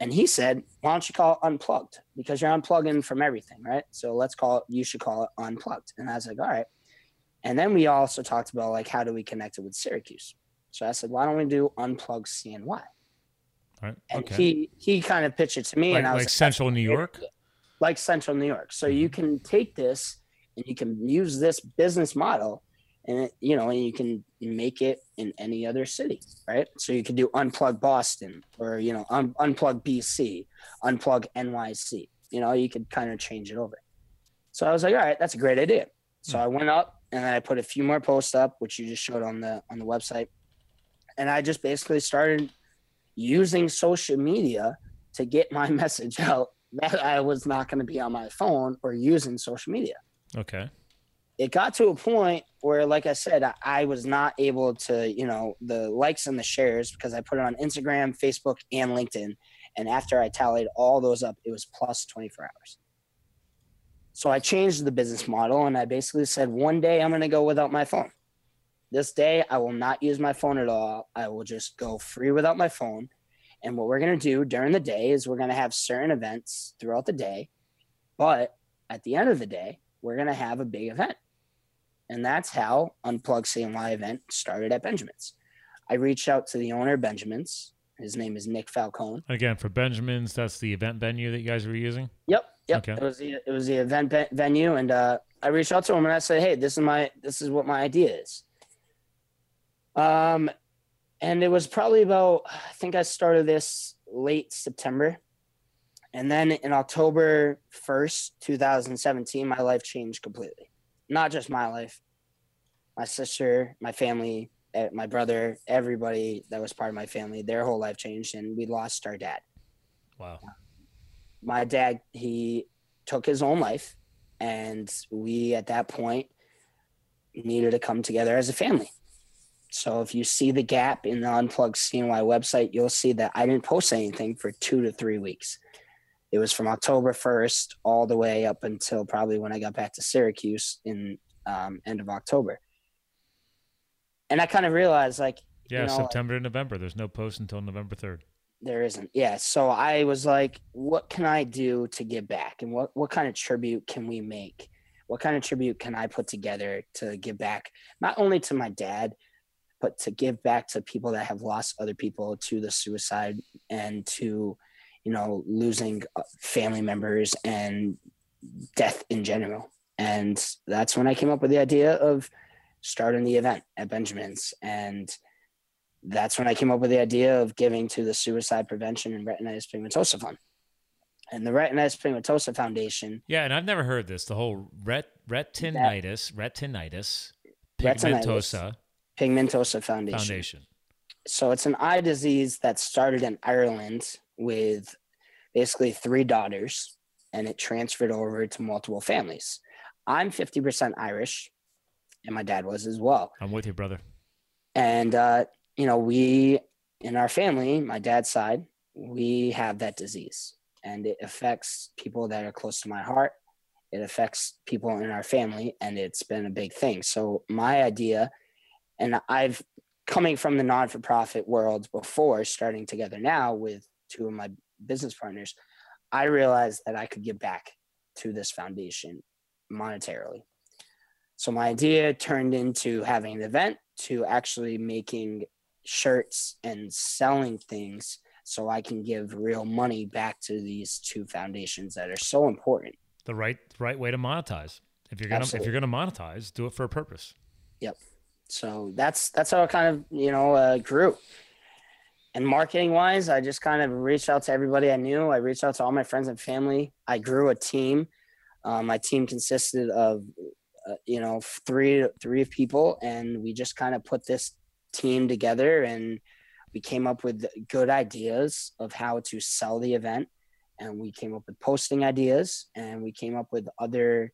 S3: And he said, why don't you call it unplugged? Because you're unplugging from everything, right? So let's call it, you should call it unplugged. And I was like, all right. And then we also talked about like how do we connect it with Syracuse. So I said, why don't we do unplug CNY?
S2: All right.
S3: And
S2: Okay.
S3: he he kind of pitched it to me,
S2: like,
S3: and I was
S2: like
S3: like,
S2: Central New York.
S3: like Central New York. So you mm-hmm. can take this and you can use this business model and it, you know, and you can make it in any other city, right? So you could do unplug Boston or you know, un- unplug BC, unplug NYC. You know, you could kind of change it over. So I was like, all right, that's a great idea. So mm. I went up and then I put a few more posts up, which you just showed on the on the website, and I just basically started using social media to get my <laughs> message out that I was not going to be on my phone or using social media.
S2: Okay.
S3: It got to a point where, like I said, I- I was not able to, you know, the likes and the shares because I put it on Instagram, Facebook, and LinkedIn. And after I tallied all those up, it was plus 24 hours. So I changed the business model and I basically said, one day I'm going to go without my phone. This day I will not use my phone at all. I will just go free without my phone. And what we're going to do during the day is we're going to have certain events throughout the day. But at the end of the day, we're going to have a big event. And that's how Unplug CNY event started at Benjamin's. I reached out to the owner Benjamin's. His name is Nick Falcone.
S2: Again, for Benjamin's, that's the event venue that you guys were using.
S3: Yep, yep.
S2: Okay.
S3: It was the it was the event venue, and uh, I reached out to him and I said, "Hey, this is my this is what my idea is." Um, and it was probably about I think I started this late September, and then in October first, two thousand seventeen, my life changed completely. Not just my life, my sister, my family, my brother, everybody that was part of my family, their whole life changed, and we lost our dad
S2: Wow.
S3: My dad he took his own life and we at that point needed to come together as a family so if you see the gap in the unplugged cny website you'll see that i didn't post anything for two to three weeks it was from october 1st all the way up until probably when i got back to syracuse in um, end of october and i kind of realized like
S2: Yeah,
S3: you know, like-
S2: September to November. There's no post until November 3rd.
S3: There isn't. Yeah. So I was like, what can I do to give back? And what, what kind of tribute can we make? What kind of tribute can I put together to give back, not only to my dad, but to give back to people that have lost other people to the suicide and to, you know, losing uh, family members and death in general. And that's when I came up with the idea of starting the event at Benjamin's. And that's when I came up with the idea of giving to the Suicide Prevention and Retinitis Pigmentosa Fund. And the Retinitis Pigmentosa Foundation,
S2: Yeah, and I've never heard this. The whole ret- retinitis, retinitis,
S3: Retinitis.
S2: pigmentosa
S3: Pigmentosa Foundation.
S2: foundation.
S3: So it's an eye disease that started in Ireland with basically three daughters, and it transferred over to multiple families. I'm 50% Irish, and my dad was as well.
S2: I'm with you, brother.
S3: And, uh, you know, we in our family, my dad's side, we have that disease and it affects people that are close to my heart. It affects people in our family and it's been a big thing. So, my idea, and I've coming from the non for profit world before starting together now with two of my business partners, I realized that I could give back to this foundation monetarily. So my idea turned into having an event to actually making shirts and selling things so I can give real money back to these two foundations that are so important.
S2: The right right way to monetize. If you're gonna
S3: Absolutely.
S2: if you're gonna monetize, do it for a purpose. Yep.
S3: So that's that's how it kind of you know uh, grew. And marketing wise, I just kind of reached out to everybody I knew. I reached out to all my friends and family. I grew a team. Um, my team consisted of uh, you know three three people, and we just kind of put this team together, and we came up with good ideas of how to sell the event, and we came up with posting ideas, and we came up with other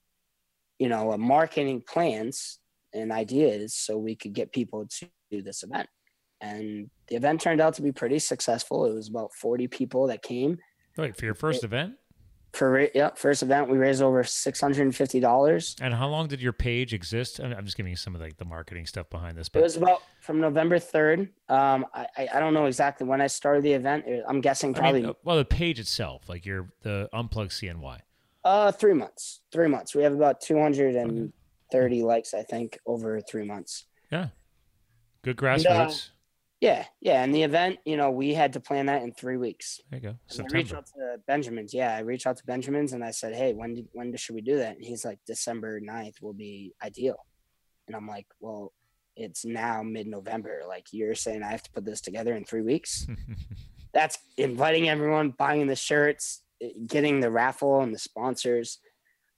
S3: you know uh, marketing plans and ideas so we could get people to do this event. And the event turned out to be pretty successful. It was about 40 people that came.
S2: Wait, for your first event?
S3: For yeah, first event, we raised over $650.
S2: And how long did your page exist? I'm I'm just giving you some of like the marketing stuff behind this,
S3: It was about from November 3rd. Um, I, I, I don't know exactly when I started the event. I'm guessing
S2: I
S3: probably
S2: mean, uh, well, the page itself, like your the unplugged CNY.
S3: uh, three months. Three months. We have about 200 and 30 likes, I think, over three months.
S2: Yeah. Good grassroots.
S3: Yeah, yeah. And the event, you know, we had to plan that in three weeks.
S2: there you go.
S3: And I reached out to Benjamin's. Yeah, I reached out to Benjamin's and I said, "Hey, when did, when should we do that?" And he's like, "December 9th will be ideal." And I'm like, "Well, it's now mid-November. Like you're saying I have to put this together in 3 weeks?" <laughs> That's inviting everyone, buying the shirts, getting the raffle and the sponsors.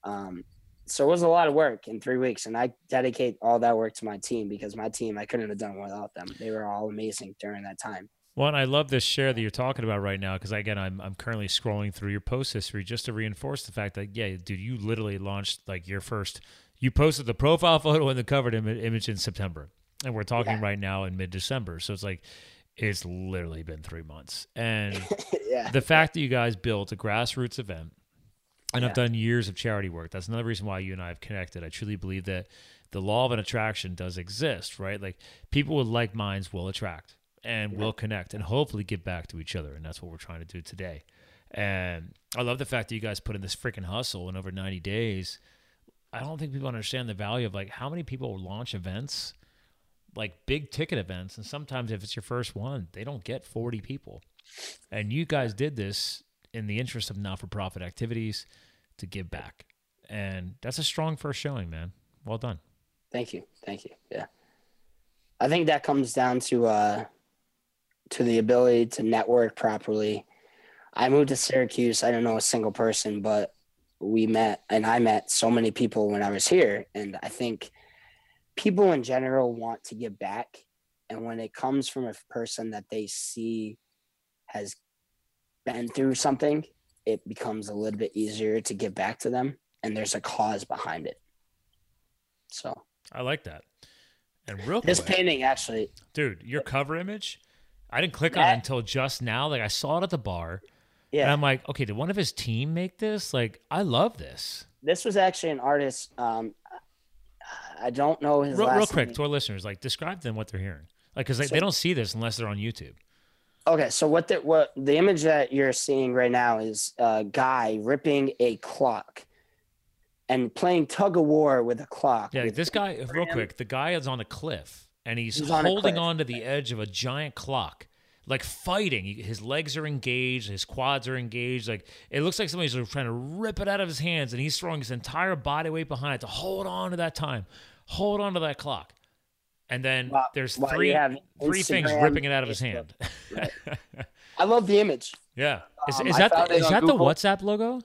S3: Um, so it was a lot of work in 3 weeks and I dedicate all that work to my team because my team I couldn't have done without them. They were all amazing during that time.
S2: Well, and I love this share that you're talking about right now because again, I'm I'm currently scrolling through your post history just to reinforce the fact that yeah, dude, you literally launched like your first. You posted the profile <laughs> photo and the covered Im- image in September, and we're talking
S3: Yeah.
S2: right now in mid December. So it's like it's literally been three months, and <laughs>
S3: yeah.
S2: the fact that you guys built a grassroots event and
S3: I've
S2: done years of charity work. That's another reason why you and i have connected. I truly believe that the law of an attraction does exist right? Like people with like minds will attract and will connect and hopefully give back to each other and that's what we're trying to do today. And i love the fact that you guys put in this freaking hustle in over 90 days. I don't think people understand the value of like how many people launch events like big ticket events and sometimes if it's your first one they don't get 40 people. And you guys did this in the interest of not-for-profit activities to give back and that's a strong first showing man well done
S3: Thank you. Thank you. Yeah. I think that comes down to uh to the ability to network properly. I moved to Syracuse. I don't know a single person, but we met and I met so many people when I was here. And I think people in general want to give back. And when it comes from a person that they see has been through something, it becomes a little bit easier to give back to them. And there's a cause behind it. So
S2: i like that and real
S3: this
S2: quick
S3: painting actually
S2: dude your cover image i didn't click on it until just now like i saw it at the bar and i'm like okay did one of his team make this like i love this
S3: this was actually an artist um i don't know his
S2: real, real quick
S3: name.
S2: to our listeners like describe them what they're hearing like because
S3: So-
S2: they don't see this unless they're on youtube
S3: okay so what the what the image that you're seeing right now is a guy ripping a clock and playing tug of war with a clock
S2: Yeah, this guy, uh,
S3: real
S2: quick, the guy is on a cliff and he's,
S3: He's
S2: holding
S3: cliff.
S2: on to the edge of a giant clock, like fighting. His legs are engaged, his quads are engaged. Like it looks like somebody's trying to rip it out of his hands, and he's throwing his entire body weight behind it to hold on to that time, hold on to that clock. And then
S3: While-
S2: there's
S3: you
S2: three
S3: have
S2: three things ripping it out of his hand.
S3: i love the image. <laughs>
S2: Yeah, is,
S3: Um,
S2: is that the,
S3: it
S2: is
S3: on
S2: that the WhatsApp logo?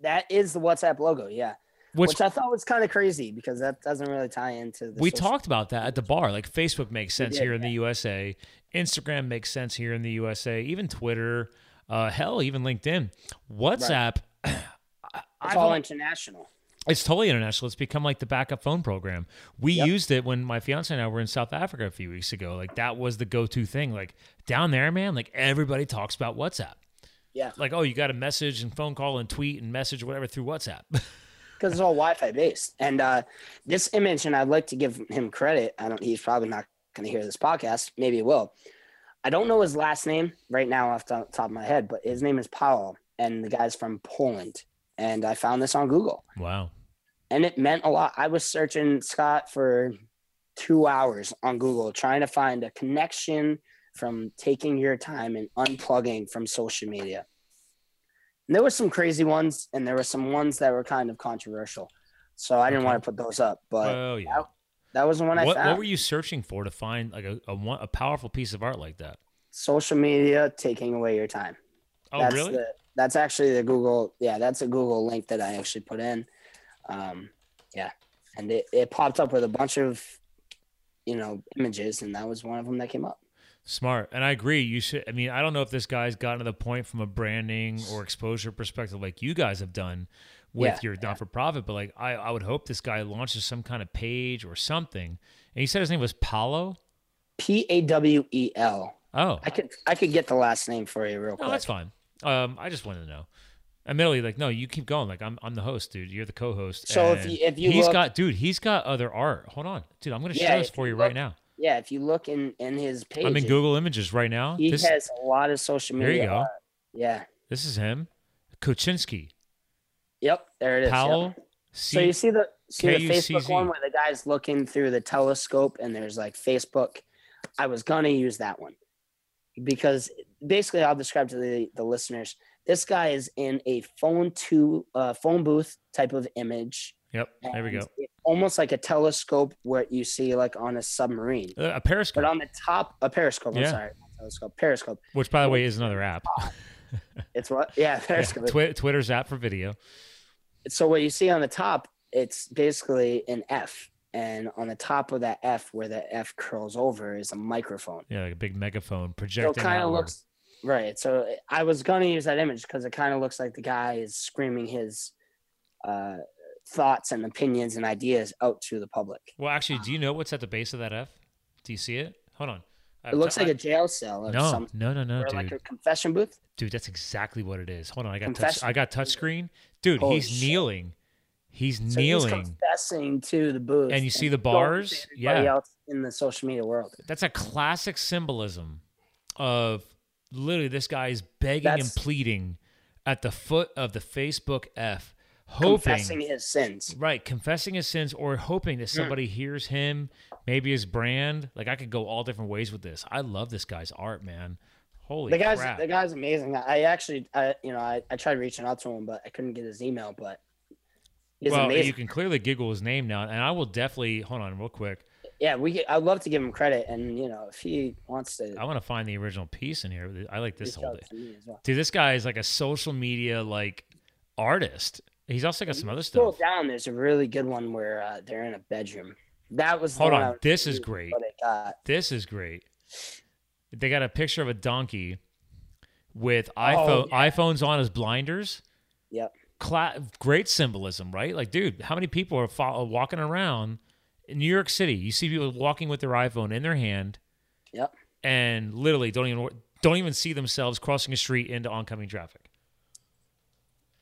S3: that is the whatsapp logo yeah.
S2: Which
S3: which, i thought was kind of crazy because that doesn't really tie into the
S2: we talked about that at the bar. Like Facebook makes sense
S3: did,
S2: here in the USA, Instagram makes sense here in the USA, even Twitter, uh, hell, even LinkedIn, WhatsApp. <clears throat> I-
S3: it's
S2: I've
S3: all
S2: al-
S3: international
S2: it's totally international. It's become like the backup phone program. We
S3: Yep.
S2: used it when my fiance and I were in South Africa a few weeks ago. Like that was the go-to thing. Like down there, man, like everybody talks about WhatsApp.
S3: yeah
S2: Like, oh, you got a message and phone call and tweet and message whatever through WhatsApp. <laughs>
S3: because it's all Wi-Fi based. And uh, this image, and I'd like to give him credit. I don't. He's probably not going to hear this podcast. Maybe he will. I don't know his last name right now off the top of my head, but his name is Powell, and the guy's from Poland. And I found this on Google,
S2: wow.
S3: and it meant a lot. I was searching Scott for two hours on Google trying to find a connection from taking your time and unplugging from social media. And there were some crazy ones, and there were some ones that were kind of controversial. So I didn't
S2: Okay.
S3: want to put those up, but
S2: Oh yeah.
S3: that was the one I
S2: What,
S3: found.
S2: what were you searching for to find like a, a a powerful piece of art like that?
S3: Social media taking away your time.
S2: Oh
S3: that's
S2: really?
S3: The, that's actually the Google. Yeah, that's a Google link that I actually put in. Um, yeah, and it, it popped up with a bunch of, you know, images, and that was one of them that came up.
S2: Smart. And I agree. You should. I mean, I don't know if this guy's gotten to the point from a branding or exposure perspective like you guys have done with
S3: Yeah,
S2: your not for profit, but like I, I would hope this guy launches some kind of page or something. And he said his name was Paolo.
S3: P A W E L.
S2: Oh,
S3: I could I could get the last name for you real
S2: no,
S3: quick.
S2: that's fine. Um, I just wanted to know. Admittedly, like, no, you keep going. Like, I'm, I'm the host, dude. You're the co-host.
S3: So if you- if you
S2: he's
S3: look-
S2: got, dude, he's got other art. Hold on, dude. I'm gonna
S3: Yeah,
S2: show this for
S3: you
S2: you right now.
S3: Yeah, if you look in in his page,
S2: I'm in Google Images right now.
S3: He
S2: This,
S3: has a lot of social media.
S2: There you go.
S3: art. Yeah.
S2: this is him, Kuczynski.
S3: Yep. There it is. yep.
S2: Powell.
S3: So you see the See the Facebook one where the guy's looking through the telescope and there's like Facebook. I was gonna use that one because basically I'll describe to the, the listeners. This guy is in a phone to uh, phone booth type of image.
S2: Yep. There we go.
S3: almost like a telescope where you see like on a submarine.
S2: Uh, a Periscope,
S3: But on the top, a periscope. I'm sorry, not telescope, periscope.
S2: which by the way is another app. <laughs> <laughs>
S3: It's what? Yeah,
S2: Yeah,
S3: periscope.
S2: Twi- Twitter's app for video.
S3: so what you see on the top, it's basically an F, and on the top of that F, where the F curls over, is a microphone.
S2: Yeah, like a big megaphone
S3: So it
S2: projecting
S3: kind of looks right. So I was gonna use that image because it kind of looks like the guy is screaming his uh, thoughts and opinions and ideas out to the public.
S2: Well, actually, do you know what's at the base of that F? Do you see it? Hold on.
S3: It looks like a jail cell or
S2: no,
S3: some
S2: no, no, no,
S3: or
S2: dude.
S3: like a confession booth.
S2: dude, that's exactly what it is. Hold on, I got touch. I got touchscreen. Dude,
S3: Holy
S2: he's
S3: shit.
S2: kneeling. He's
S3: So he's
S2: kneeling.
S3: confessing to the booth,
S2: And you see the bars? Yeah.
S3: else in the social media world.
S2: That's a classic symbolism of literally this guy is begging and pleading at the foot of the Facebook F, hoping
S3: Confessing his sins.
S2: Right, confessing his sins or hoping
S3: Hmm.
S2: that somebody hears him, maybe his brand. Like I could go all different ways with this. I love this guy's art, man. Holy
S3: the guy's
S2: crap!
S3: the guy's amazing. I actually, I you know, I, I tried reaching out to him, but I couldn't get his email. But he's
S2: well,
S3: amazing.
S2: you can clearly giggle his name now, and I will definitely hold on real quick.
S3: Yeah, we. I'd love to give him credit, and you know, if he wants to,
S2: I want to find the original piece in here. I like this whole
S3: out
S2: thing.
S3: to me as well.
S2: Dude, this guy is like a social media like artist. He's also got some other
S3: Scroll
S2: stuff.
S3: down. There's a really good one where uh, they're in a bedroom. That was
S2: Hold on, this is great.
S3: What I got.
S2: This is great. They got a picture of a donkey with
S3: Oh,
S2: iPhone iPhones on as blinders.
S3: Yep.
S2: Cla- great symbolism, right? Like, dude, how many people are fo- walking around in New York City? You see people walking with their iPhone in their hand
S3: Yep.
S2: and literally don't even don't even see themselves crossing a street into oncoming traffic.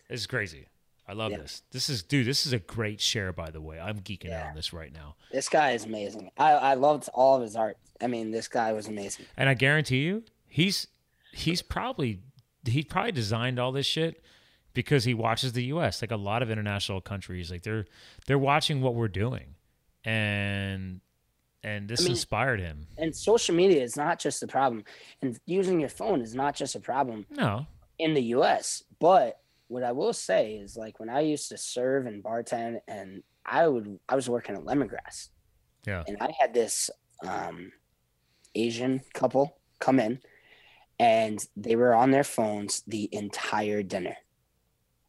S2: This is crazy. I love
S3: Yeah.
S2: this. This is dude. This is a great share, by the way. I'm geeking out on this right now,
S3: This guy is amazing. I I loved all of his art. I mean, this guy was amazing.
S2: and I guarantee you, he's he's probably he probably designed all this shit because he watches the U.S. Like a lot of international countries, like they're they're watching what we're doing, and and this
S3: I mean-
S2: inspired him.
S3: And social media is not just a problem, and using your phone is not just a problem.
S2: No,
S3: in the US. But what I will say is like when I used to serve and bartend and I would I was working at Lemongrass
S2: yeah,
S3: and I had this um Asian couple come in and they were on their phones the entire dinner.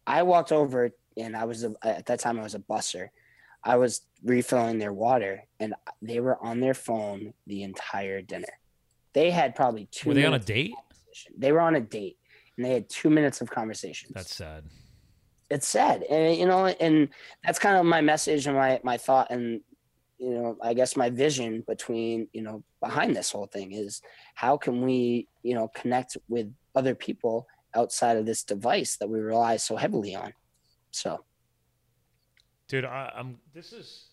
S3: I walked over and I was a, at that time I was a busser. I was refilling their water and they were on their phone the entire dinner. They had probably two
S2: were they on a date?
S3: they were on a date and they had two minutes of conversation.
S2: That's sad.
S3: it's sad, and you know, and that's kind of my message and my my thought, and you know, I guess my vision between you know behind this whole thing is how can we you know connect with other people outside of this device that we rely so heavily on. So
S2: Dude, I, I'm. This is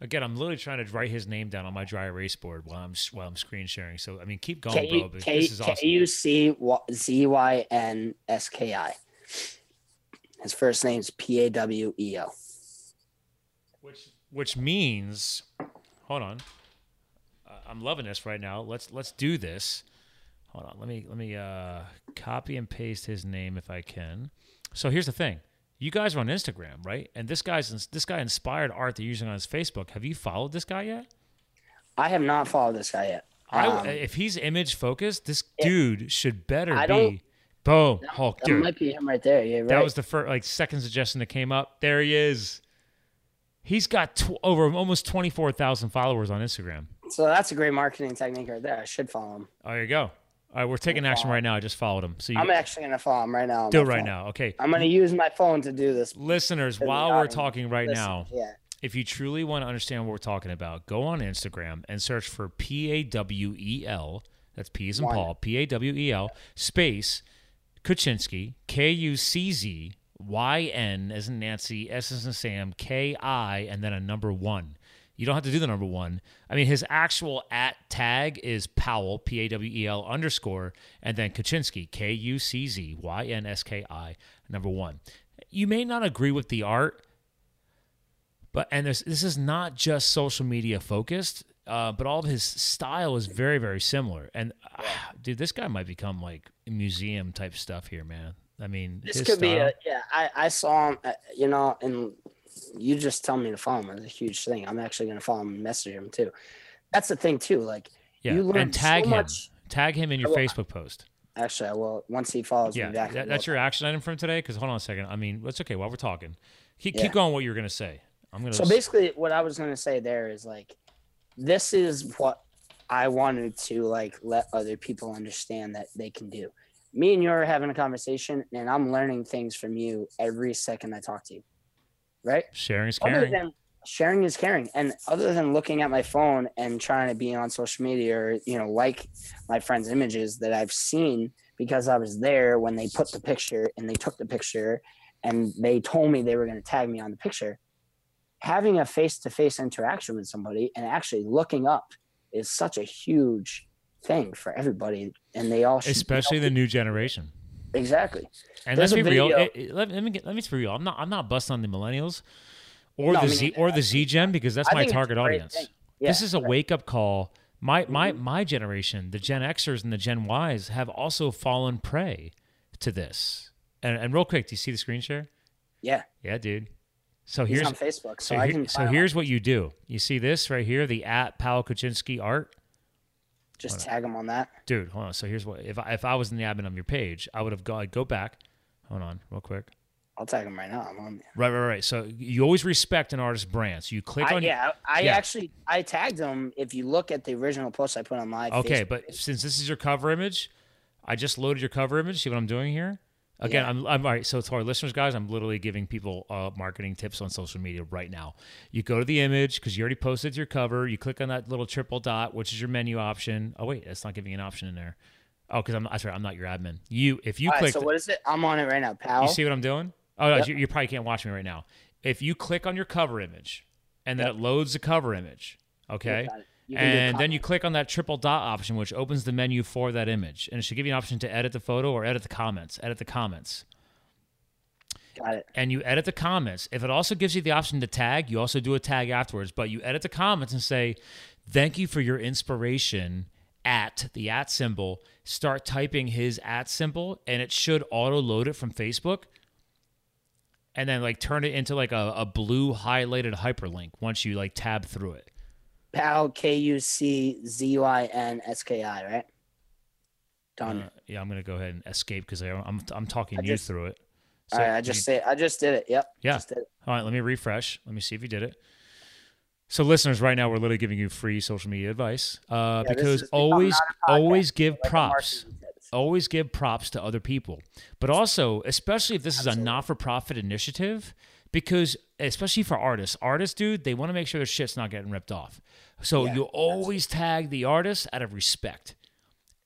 S2: again. I'm literally trying to write his name down on my dry erase board while I'm while I'm screen sharing. So I mean, keep going,
S3: K
S2: bro.
S3: K
S2: this is
S3: K
S2: awesome.
S3: U C Z Y N S K I. His first name's P A W E O.
S2: which which means, hold on. I'm loving this right now. Let's let's do this. Hold on. Let me let me uh, copy and paste his name if I can. So here's the thing. You guys are on Instagram, right? And this guy's this guy inspired art they're using on his Facebook. Have you followed this guy yet?
S3: I have not followed this guy yet.
S2: I,
S3: Um,
S2: if he's image focused, this dude should better be. Boom, Hulk,
S3: that
S2: dude.
S3: might be him right there. Yeah, right.
S2: That was the first, like, second suggestion that came up. There he is. He's got tw- over almost twenty four thousand followers on Instagram.
S3: so that's a great marketing technique right there. I should follow him.
S2: Oh, there you go. All right, we're taking action right now. I just followed him. So you
S3: I'm actually gonna follow him right now.
S2: do it right
S3: phone.
S2: now. Okay.
S3: I'm gonna use my phone to do this.
S2: Listeners, while we're talking right
S3: Listen,
S2: now,
S3: Yeah.
S2: if you truly want to understand what we're talking about, go on Instagram and search for P A W E L. That's P as in
S3: One.
S2: Paul, P A W E L, space Kuczynski, K U C Z Y N as in Nancy, S as in Sam, K I, and then a number one. You don't have to do the number one. I mean, his actual at tag is Powell, P A W E L underscore, and then Kuczynski, K U C Z Y N S K I, number one. You may not agree with the art, But and this this is not just social media focused, uh, but all of his style is very very similar. And uh, dude, this guy might become like museum type stuff here, man. I mean,
S3: This
S2: his
S3: could be a yeah. I I saw him, uh, you know, and you just tell me to follow him. It's a huge thing. I'm actually gonna follow him and message him too. That's the thing too. Like
S2: yeah.
S3: you learn
S2: and tag
S3: so
S2: him,
S3: much.
S2: tag him in your Facebook post.
S3: Actually, I will once he follows
S2: Yeah,
S3: me back.
S2: That, that's your action item from today. Because hold on a second. I mean, it's okay while we're talking. Keep,
S3: Yeah.
S2: keep going. What you're gonna say? I'm gonna.
S3: So
S2: s-
S3: basically, what I was gonna say there is like, this is what I wanted to like let other people understand that they can do. Me and you are having a conversation, and I'm learning things from you every second I talk to you. Right?
S2: sharing is
S3: Other
S2: caring.
S3: than sharing is caring, and other than looking at my phone and trying to be on social media or you know like my friends' images that I've seen because I was there when they put the picture and they took the picture and they told me they were going to tag me on the picture having a face-to-face interaction with somebody and actually looking up is such a huge thing for everybody and they all
S2: especially the new generation.
S3: Exactly
S2: And
S3: There's
S2: let's be real. it- it- let, let me get, let me be real. I'm not I'm not busting on the millennials or
S3: No,
S2: the
S3: I mean,
S2: Z or the Z Gen because that's
S3: I
S2: my
S3: think it's a
S2: target audience.
S3: thing.
S2: this is a
S3: right.
S2: wake up call. My my
S3: Mhm.
S2: my generation, the Gen Xers and the Gen Ys, have also fallen prey to this. And and real quick, do you see the screen share?
S3: yeah
S2: Yeah, dude. So
S3: he's
S2: here's
S3: on facebook so,
S2: so,
S3: i
S2: here- so here's what you do. You see this right here, the at Paolo Kuczynski art.
S3: Just tag them on that
S2: Dude, hold on. So here's what if I, if I was in the admin of your page, I would have gone go back. Hold on, real quick.
S3: i'll tag them right now i'm on
S2: Right, right, right. So you always respect an artist's brand. So you click
S3: I,
S2: on
S3: yeah i
S2: yeah.
S3: actually i tagged them. if you look at the original post i put on my
S2: Okay,
S3: Facebook
S2: but
S3: page.
S2: since this is your cover image, I just loaded your cover image. See what I'm doing here? Again,
S3: Yeah.
S2: I'm, I'm all right. So to our listeners, guys, I'm literally giving people uh, marketing tips on social media right now. You go to the image because you already posted your cover. You click on that little triple dot, which is your menu option. Oh wait, that's not giving you an option in there. Oh, because I'm right. I'm not your admin. You if you
S3: All right,
S2: click,
S3: so what is it i'm on it right now pal
S2: you see what I'm doing? Oh, no,
S3: Yep.
S2: you, you probably can't watch me right now. If you click on your cover image, and then
S3: Yep.
S2: it loads the cover image, okay,
S3: got it. You can do
S2: and then you click on that triple dot option, which opens the menu for that image, and it should give you an option to edit the photo or edit the comments. Edit the comments,
S3: got it
S2: and you edit the comments. If it also gives you the option to tag, you also do a tag afterwards. But you edit the comments and say, "Thank you for your inspiration." At the at symbol, start typing his at symbol, and it should auto load it from Facebook and then like turn it into like a, a blue highlighted hyperlink once you like tab through it.
S3: Pal K U C Z I N S K I, right? Done.
S2: Uh, yeah, I'm gonna go ahead and escape because I'm I'm talking
S3: I
S2: you
S3: just-
S2: through it.
S3: All right, I just say I just did it. Yep.
S2: Yeah.
S3: Just did it.
S2: all right. Let me refresh. Let me see if you did it. So, listeners, right now we're literally giving you free social media advice uh,
S3: Yeah,
S2: because always always give
S3: like
S2: props. always give props to other people, but also, especially if this is a not-for-profit initiative, because especially for artists, artists, dude, they want to make sure their shit's not getting ripped off. So
S3: Yeah,
S2: you always tag the artist out of respect.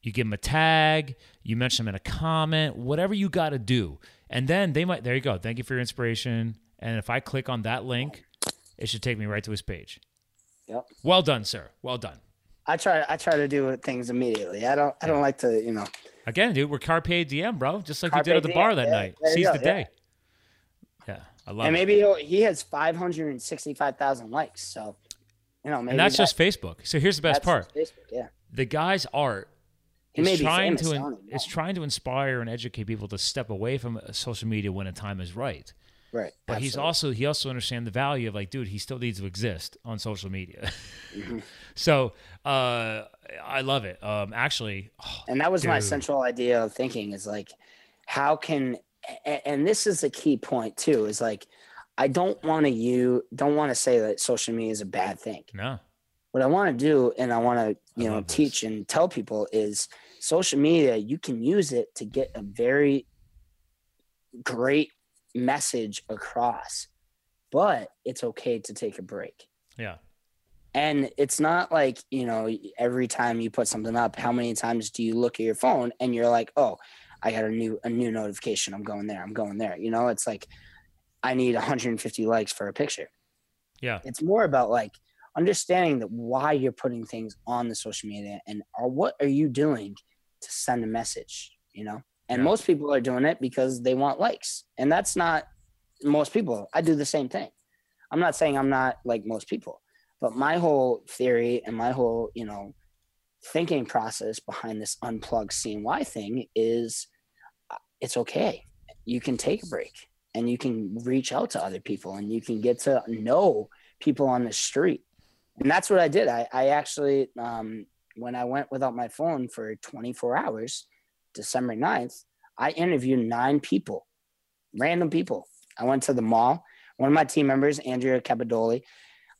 S2: You give them a tag, you mention them in a comment, whatever you got to do, and then they might. There you go. Thank you for your inspiration. And if I click on that link, it should take me right to his page.
S3: Yep.
S2: Well done, sir. Well done.
S3: I try I try to do things immediately. I don't I don't like to, you know.
S2: Again, dude, we're Carpe Diem, bro. Just like
S3: Carpe
S2: you did at the bar that
S3: yeah.
S2: night.
S3: There
S2: Seize the
S3: yeah.
S2: day. Yeah, I love
S3: and maybe he has 565,000 likes. So, you know, maybe
S2: and that's
S3: that-
S2: just Facebook. So here's the best part:
S3: Facebook, yeah.
S2: the guy's art
S3: He
S2: is trying to
S3: I don't even
S2: is trying to inspire and educate people to step away from uh, social media when the time is right.
S3: Right.
S2: But he's also he also understands the value of like, dude, he still needs to exist on social media.
S3: Mm-hmm. <laughs>
S2: so uh, I love it. Um, actually, oh,
S3: and that was my central idea of thinking is like how can a- and this is the key point too is like i don't want to you don't want to say that social media is a bad thing.
S2: No,
S3: what i want to do and i want to you know
S2: this.
S3: teach and tell people is social media you can use it to get a very great message across but it's okay to take a break.
S2: Yeah,
S3: and it's not like, you know, every time you put something up, how many times do you look at your phone and you're like, oh, I got a new a new notification. I'm going there. I'm going there. You know, it's like I need 150 likes for a picture.
S2: yeah,
S3: It's more about like understanding that why you're putting things on the social media and or what are you doing to send a message, you know? And
S2: Yeah.
S3: most people are doing it because they want likes. And that's not most people. I do the same thing. I'm not saying I'm not like most people, but my whole theory and my whole, you know, thinking process behind this unplugged CNY thing is uh, it's okay. You can take a break and you can reach out to other people and you can get to know people on the street. And that's what I did. I, I actually, um, when I went without my phone for 24 hours, December 9th, I interviewed nine people, random people. I went to the mall. One of my team members, Andrea Capadoli,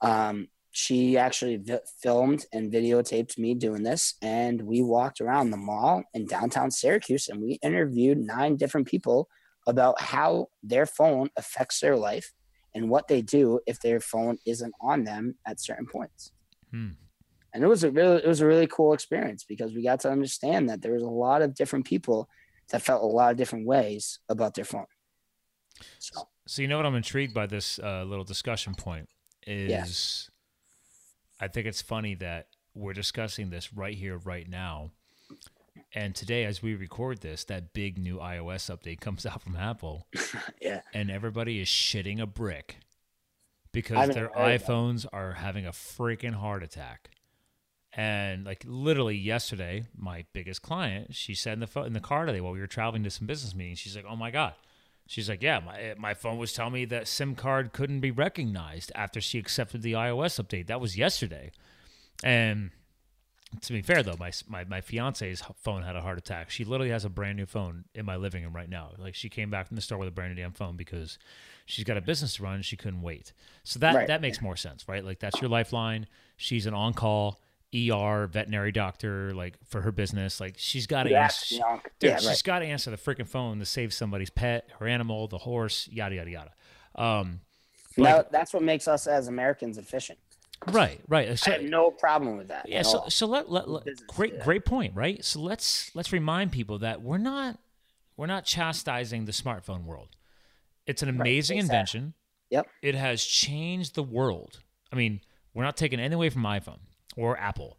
S3: um, she actually vi- filmed and videotaped me doing this. And we walked around the mall in downtown Syracuse and we interviewed nine different people about how their phone affects their life and what they do if their phone isn't on them at certain points. Hmm. And it was a really it was a really cool experience because we got to understand that there was a lot of different people that felt a lot of different ways about their phone.
S2: So, so you know what I'm intrigued by this uh, little discussion point is yeah. I think it's funny that we're discussing this right here, right now. And today, as we record this, that big new iOS update <laughs> comes out from Apple. <laughs>
S3: yeah.
S2: And everybody is shitting a brick because their iPhones are having a freaking heart attack. And like literally yesterday, my biggest client, she said in the phone, in the car today while we were traveling to some business meetings, she's like, "Oh my god." She's like, "Yeah, my eh, my phone was telling me that SIM card couldn't be recognized after she accepted the iOS update. That was yesterday." And to be fair though, my my my fiance's phone had a heart attack. She literally has a brand new phone in my living room right now. Like she came back from the store with a brand new damn phone because she's got a business to run. She couldn't wait. So that
S3: Right.
S2: that makes more sense, right? Like that's your lifeline. She's an on call ER veterinary doctor, like for her business. Like she's got to
S3: Yeah,
S2: answer.
S3: know,
S2: Dude,
S3: yeah,
S2: she's
S3: right.
S2: got to answer the freaking phone to save somebody's pet, her animal, the horse, yada yada yada. Um,
S3: No, that's what makes us as Americans efficient.
S2: right, right. So,
S3: I have no problem with that.
S2: yeah, so
S3: all.
S2: so let, let, let-
S3: Business,
S2: great
S3: yeah.
S2: great point, right? So let's let's remind people that we're not we're not chastising the smartphone world. It's an amazing
S3: exactly.
S2: invention.
S3: Yep.
S2: It has changed the world. I mean, we're not taking any away from iPhone or Apple.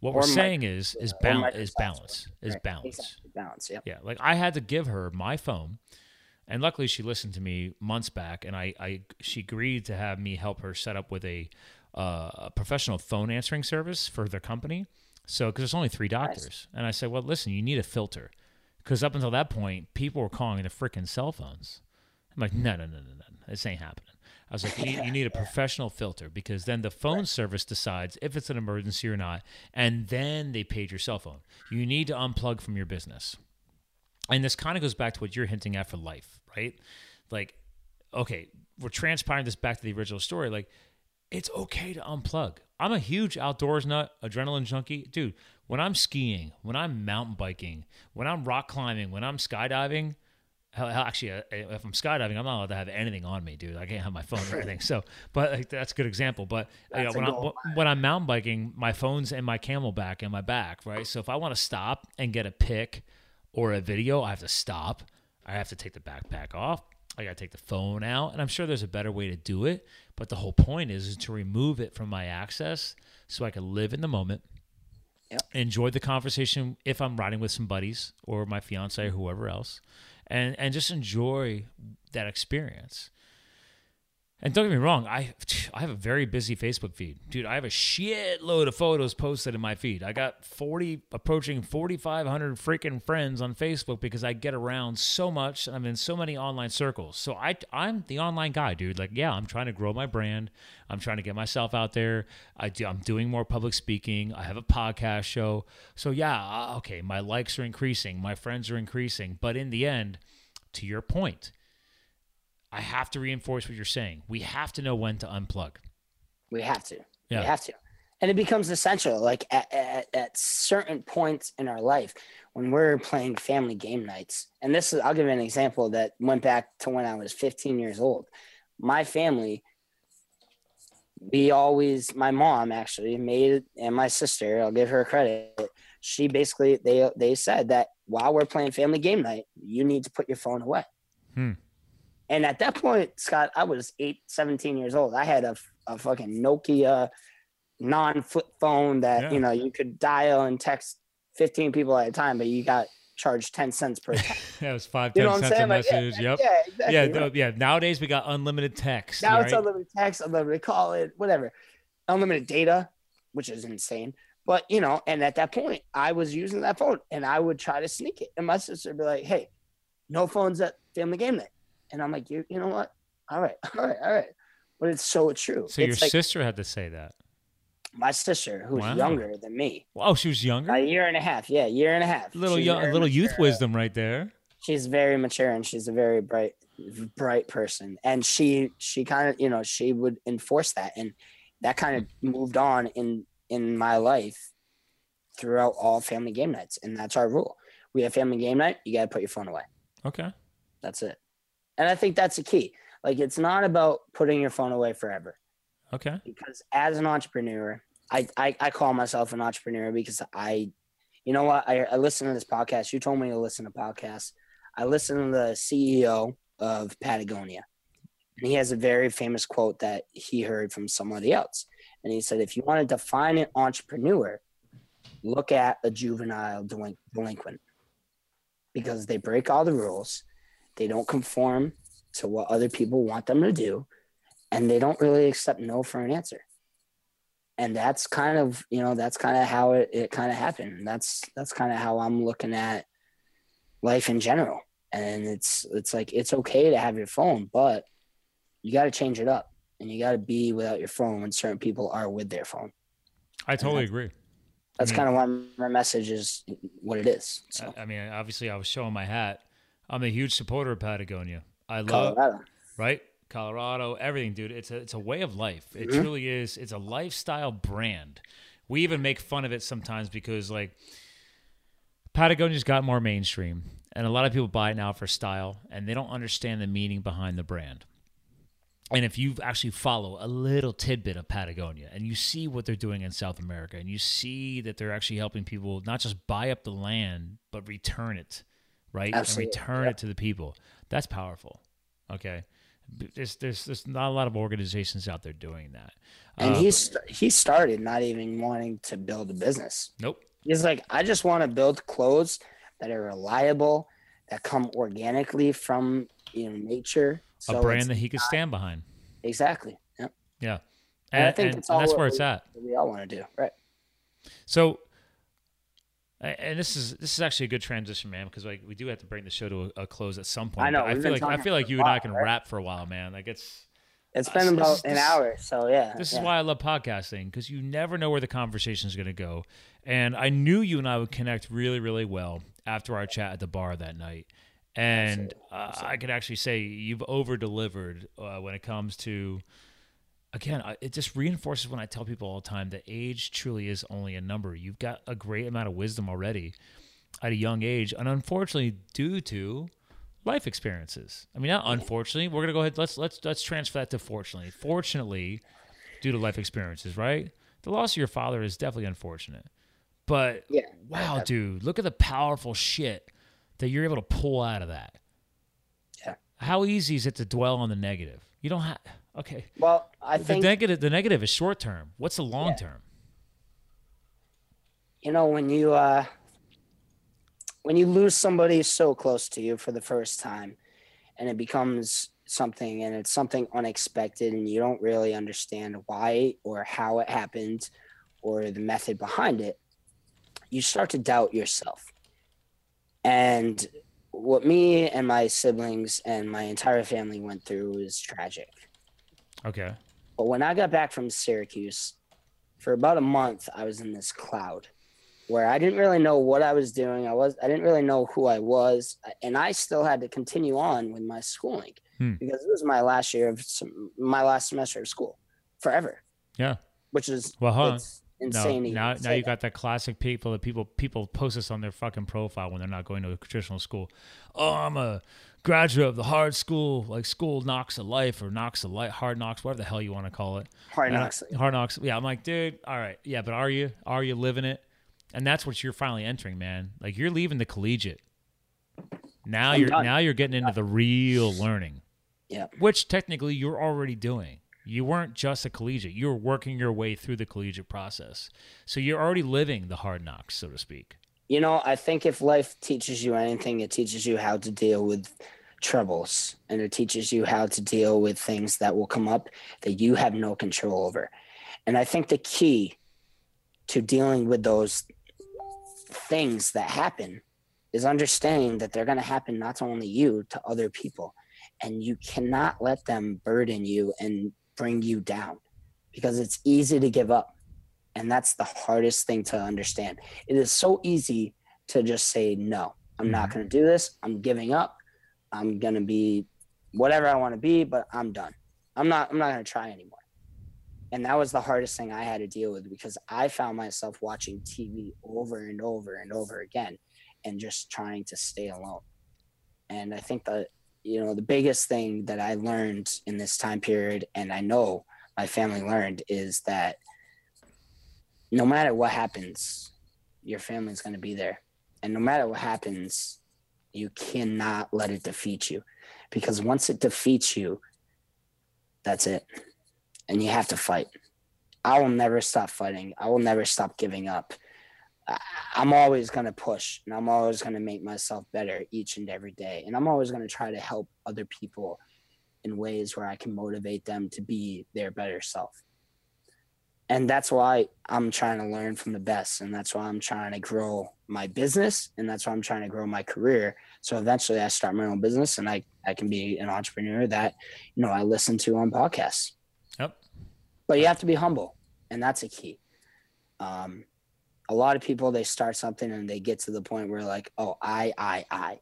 S2: What
S3: Or
S2: we're
S3: Mi-
S2: saying is is
S3: or
S2: balance is balance is
S3: Right,
S2: balance.
S3: Exactly. Balance. Yep.
S2: Yeah, like I had to give her my phone, and luckily she listened to me months back, and I, I she agreed to have me help her set up with a, uh, a professional phone answering service for their company. So because there's only three doctors, and I said, well, listen, you need a filter, because up until that point, people were calling the freaking cell phones. I'm like, no, no, no, no, no, this ain't happening. I was like, you need, you need a <laughs> professional filter because then the phone service decides if it's an emergency or not, and then they paid your cell phone. You need to unplug from your business. And this kind of goes back to what you're hinting at for life, right? Like, okay, we're transpiring this back to the original story. Like, it's okay to unplug. I'm a huge outdoors nut, adrenaline junkie. Dude, when I'm skiing, when I'm mountain biking, when I'm rock climbing, when I'm skydiving, actually, uh, if I'm skydiving, I'm not allowed to have anything on me, dude. I can't have my phone or anything. So, but like, that's a good example. But you know,
S3: That's a
S2: when, I,
S3: goal.
S2: when I'm mountain biking, my phone's in my CamelBak in my back, right? So if I want to stop and get a pic or a video, I have to stop. I have to take the backpack off. I got to take the phone out, and I'm sure there's a better way to do it. But the whole point is, is to remove it from my access so I can live in the moment,
S3: Yep.
S2: enjoy the conversation if I'm riding with some buddies or my fiance or whoever else, and and just enjoy that experience. And don't get me wrong, I <sniffs> I have a very busy Facebook feed, dude. I have a shitload of photos posted in my feed. I got forty approaching forty five hundred freaking friends on Facebook because I get around so much and I'm in so many online circles. So I I'm the online guy, dude. Like, yeah, I'm trying to grow my brand. I'm trying to get myself out there. I do, I'm doing more public speaking. I have a podcast show. So yeah, uh, okay, my likes are increasing, my friends are increasing, but in the end, to your point I have to reinforce what you're saying. We have to know when to unplug.
S3: We have to.
S2: Yeah.
S3: We have to. And it becomes essential, like at, at, at certain points in our life when we're playing family game nights. And this is, I'll give you an example that went back to when I was 15 years old. My family, we always, my mom actually made, and my sister, I'll give her credit. She basically, they, they said that while we're playing family game night, you need to put your phone away.
S2: Hmm.
S3: And at that point, Scott, I was eight, 17 years old. I had a, a fucking Nokia non flip phone that,
S2: Yeah.
S3: you know, you could dial and text 15 people at a time, but you got charged ten cents per text. <laughs>
S2: that was five,
S3: You
S2: ten
S3: know what I'm
S2: cents a?
S3: Like, yeah,
S2: message. yep.
S3: Yeah, exactly.
S2: Yeah,
S3: right?
S2: yeah. Nowadays we got unlimited text.
S3: Now
S2: right?
S3: it's unlimited text, unlimited call it, whatever. Unlimited data, which is insane. But you know, and at that point, I was using that phone and I would try to sneak it. And my sister would be like, Hey, no phones at family game night. And I'm like, You you know what? All right, <laughs> all right, all right. But it's so true.
S2: so your
S3: like
S2: sister had to say that.
S3: my sister, who's
S2: Wow.
S3: younger than me.
S2: Oh, she was younger.
S3: A year and a half. Yeah, year and a half.
S2: little
S3: She's
S2: young, little youth
S3: mature.
S2: wisdom right there.
S3: she's very mature and she's a very bright bright person and she she kind of you know she would enforce that and that kind of hmm. moved on in in my life throughout all family game nights and that's our rule we have family game night you got to put your phone away
S2: Okay.
S3: that's it and i think that's the key like it's not about putting your phone away forever
S2: Okay.
S3: because as an entrepreneur, I, I, I call myself an entrepreneur because I, you know what, I, I listen to this podcast. You told me to listen to podcasts. I listen to the CEO of Patagonia, and he has a very famous quote that he heard from somebody else. And he said, if you want to define an entrepreneur, look at a juvenile delin- delinquent because they break all the rules, they don't conform to what other people want them to do and they don't really accept no for an answer and that's kind of you know that's kind of how it, it kind of happened that's that's kind of how i'm looking at life in general and it's it's like it's okay to have your phone but you got to change it up and you got to be without your phone when certain people are with their phone
S2: I totally agree.
S3: that's
S2: Mhm.
S3: kind of why my message is what it is so
S2: I I mean, obviously, I was showing my hat. I'm a huge supporter of Patagonia. I love
S3: colorado
S2: right? Colorado, everything, dude. It's a it's a way of life. It
S3: Mhm.
S2: truly is. It's a lifestyle brand. We even make fun of it sometimes because like Patagonia's got more mainstream, and a lot of people buy it now for style, and they don't understand the meaning behind the brand. And if you actually follow a little tidbit of Patagonia and you see what they're doing in South America and you see that they're actually helping people not just buy up the land, but return it, right?
S3: Absolutely,
S2: And return
S3: yeah.
S2: it to the people. That's powerful. Okay. There's, there's, there's not a lot of organizations out there doing that.
S3: and
S2: Uh,
S3: he's he started not even wanting to build a business
S2: Nope.
S3: He's like, I just want to build clothes that are reliable, that come organically from you know nature.
S2: A brand that he could stand behind.
S3: exactly. Yep.
S2: Yeah.
S3: And I think
S2: and-
S3: it's
S2: and
S3: all
S2: that's
S3: what
S2: where it's at.
S3: We all want to do, right?
S2: So, and this is this is actually a good transition, man, because like we do have to bring the show to a, a close at some point.
S3: I know,
S2: I feel like I feel like you and I can
S3: right?
S2: rap for a while, man. Like it's
S3: it's been
S2: this
S3: about
S2: is-
S3: an
S2: this-
S3: hour, so yeah.
S2: this
S3: yeah.
S2: is why I love podcasting because you never know where the conversation is going to go. And I knew you and I would connect really, really well after our chat at the bar that night. And uh, I could actually say you've over delivered uh, when it comes to, again, it just reinforces when I tell people all the time that age truly is only a number. You've got a great amount of wisdom already at a young age. And unfortunately, due to life experiences. I mean, not unfortunately. We're gonna go ahead. Let's let's let's transfer that to fortunately. Fortunately, due to life experiences, right? The loss of your father is definitely unfortunate. But
S3: Yeah.
S2: wow, dude, look at the powerful shit that you're able to pull out of that.
S3: Yeah.
S2: How easy is it to dwell on the negative? You don't have okay.
S3: Well, I
S2: The
S3: think
S2: negative the negative is short term. What's the long term?
S3: you know when you uh when you lose somebody so close to you for the first time and it becomes something and it's something unexpected and you don't really understand why or how it happened or the method behind it you start to doubt yourself and what me and my siblings and my entire family went through was tragic
S2: Okay.
S3: but when I got back from Syracuse, for about a month, I was in this cloud where I didn't really know what I was doing. I was I didn't really know who I was, and I still had to continue on with my schooling
S2: Hmm.
S3: because it was my last year of some, my last semester of school forever,
S2: Yeah.
S3: which is
S2: Well, huh.
S3: it's
S2: No,
S3: insane.
S2: now now you
S3: that.
S2: got that classic people that people people post this on their fucking profile when they're not going to a traditional school. Oh, I'm a graduate of the hard school, like school knocks of life or knocks of life, hard knocks, whatever the hell you want to call it.
S3: hard knocks.
S2: hard knocks. Yeah, I'm like, dude, all right, yeah, but are you are you living it? And that's what you're finally entering, man. Like you're leaving the collegiate. Now
S3: I'm
S2: you're
S3: done.
S2: now you're getting into the real learning.
S3: Yeah.
S2: Which technically you're already doing. You weren't just a collegiate. You were working your way through the collegiate process. So you're already living the hard knocks, so to speak.
S3: You know, I think if life teaches you anything, it teaches you how to deal with troubles and it teaches you how to deal with things that will come up that you have no control over. And I think the key to dealing with those things that happen is understanding that they're going to happen not to only you, to other people. And you cannot let them burden you and bring you down because it's easy to give up and that's the hardest thing to understand. It is so easy to just say, no, I'm mm-hmm. not going to do this. I'm giving up. I'm to be whatever I want to be, but I'm done. I'm not, I'm not to try anymore. And that was the hardest thing I had to deal with because I found myself watching TV over and over and over again and just trying to stay alone. And I think that, you know, the biggest thing that I learned in this time period, and I know my family learned, is that no matter what happens, your family's going to be there. And no matter what happens, you cannot let it defeat you because once it defeats you, that's it. And you have to fight. I will never stop fighting. I will never stop giving up. I'm always going to push and I'm always going to make myself better each and every day. And I'm always going to try to help other people in ways where I can motivate them to be their better self and that's why I'm trying to learn from the best, and that's why I'm trying to grow my business, and that's why I'm trying to grow my career. So eventually, I start my own business, and I I can be an entrepreneur that you know I listen to on podcasts.
S2: Yep.
S3: But you have to be humble, and that's a key. Um, a lot of people they start something and they get to the point where like, oh, I, I, I.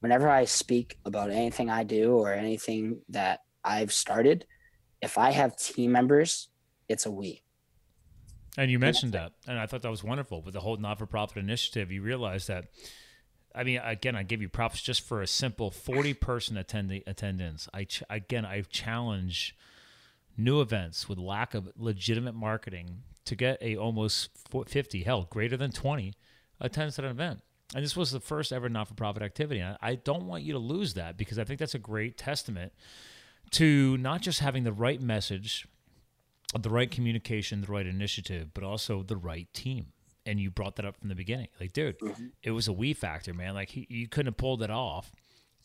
S3: Whenever I speak about anything I do or anything that I've started, if I have team members, it's a we
S2: and you mentioned that, and I thought that was wonderful with the whole not-for-profit initiative. You realize that. I mean, again, I give you props just for a simple forty-person attending attendance. I ch- again, I challenge new events with lack of legitimate marketing to get a almost 50, hell, greater than 20 attendance at an event. And this was the first ever not for profit activity. I don't want you to lose that because I think that's a great testament to not just having the right message the right communication, the right initiative, but also the right team. And you brought that up from the beginning. Like, dude, mm-hmm. it was a we factor, man. Like, he, you couldn't have pulled it off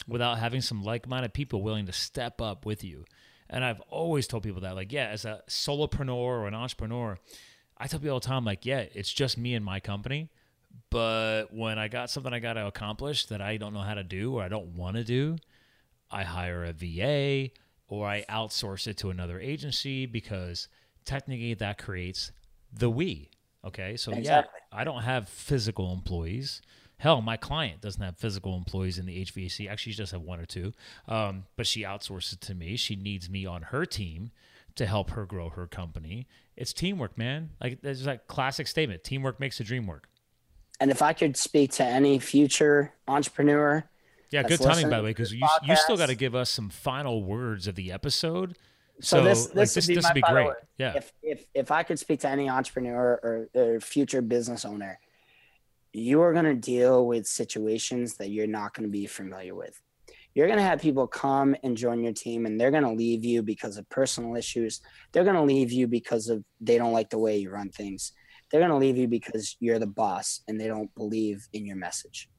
S2: without having some like minded people willing to step up with you. And I've always told people that, like, yeah, as a solopreneur or an entrepreneur, I tell people all the time, like, yeah, it's just me and my company. But when I got something I got to accomplish that I don't know how to do or I don't want to do, I hire a VA or I outsource it to another agency because technically that creates the we. Okay, so exactly. yeah, I don't have physical employees. Hell, my client doesn't have physical employees in the HVAC. Actually, she just have one or two, um, but she outsources to me. She needs me on her team to help her grow her company. It's teamwork, man. Like there's that classic statement: teamwork makes the dream work.
S3: And if I could speak to any future entrepreneur
S2: yeah, good timing by the way, because you, you still got to give us some final words of the episode. So,
S3: so this this,
S2: like, this,
S3: would be,
S2: this
S3: would
S2: be great. Word.
S3: Yeah. If, if if I could speak to any entrepreneur or, or future business owner, you are going to deal with situations that you're not going to be familiar with. You're going to have people come and join your team, and they're going to leave you because of personal issues. They're going to leave you because of they don't like the way you run things. They're going to leave you because you're the boss and they don't believe in your message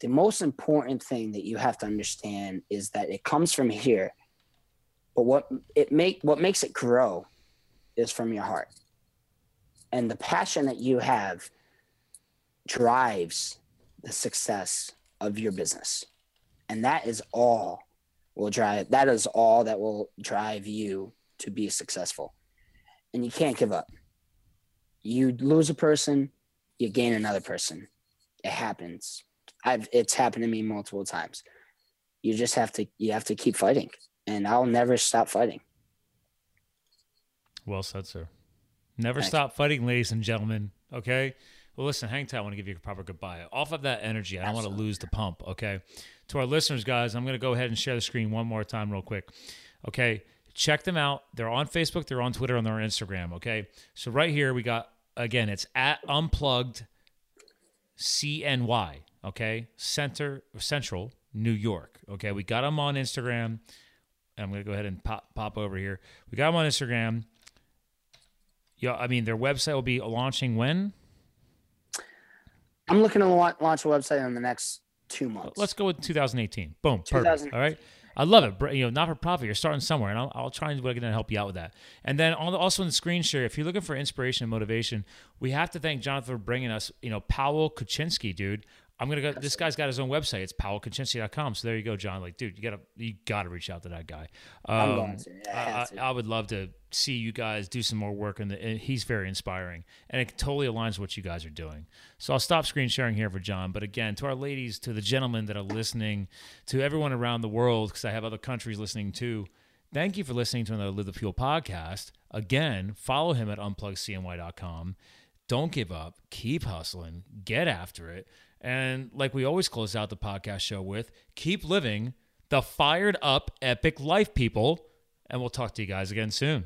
S3: the most important thing that you have to understand is that it comes from here but what it make what makes it grow is from your heart. And the passion that you have drives the success of your business. And that is all will drive that is all that will drive you to be successful. And you can't give up. You lose a person you gain another person. It happens I've it's happened to me multiple times. You just have to you have to keep fighting, and I'll never stop fighting.
S2: Well said, sir. Never Thanks. stop fighting, ladies and gentlemen. Okay. Well, listen, hang tight. I want to give you a proper goodbye. Off of that energy, I don't Absolutely. want to lose the pump. Okay. To our listeners, guys, I'm going to go ahead and share the screen one more time, real quick. Okay. Check them out. They're on Facebook, they're on Twitter, and they're on Instagram. Okay. So, right here, we got, again, it's at unplugged CNY okay? Center Central New York. Okay, we got them on Instagram. I'm gonna go ahead and pop pop over here. We got them on Instagram. Yeah, I mean their website will be launching when?
S3: I'm looking to launch a website in the next two months.
S2: Let's go with 2018. Boom. Perfect. All right. I love it. You know, not for profit. You're starting somewhere, and I'll, I'll try and do what I can help you out with that. And then also in the screen share, if you're looking for inspiration and motivation, we have to thank Jonathan for bringing us. You know, Pawel Kuczynski, dude. I'm gonna go. This guy's got his own website. It's pawelkuczynski.com. So there you go, John. Like, dude, you gotta you gotta reach out to that guy. Um, I'm going to. Yeah, I, I, I, would love to see you guys do some more work, the, and he's very inspiring, and it totally aligns with what you guys are doing. So I'll stop screen sharing here for John. But again, to our ladies, to the gentlemen that are listening, to everyone around the world, because I have other countries listening too. Thank you for listening to another Live the Fuel podcast. Again, follow him at unpluggedcny.com. Don't give up. Keep hustling. Get after it. And like we always close out the podcast show with, keep living the fired up epic life, people. And we'll talk to you guys again soon.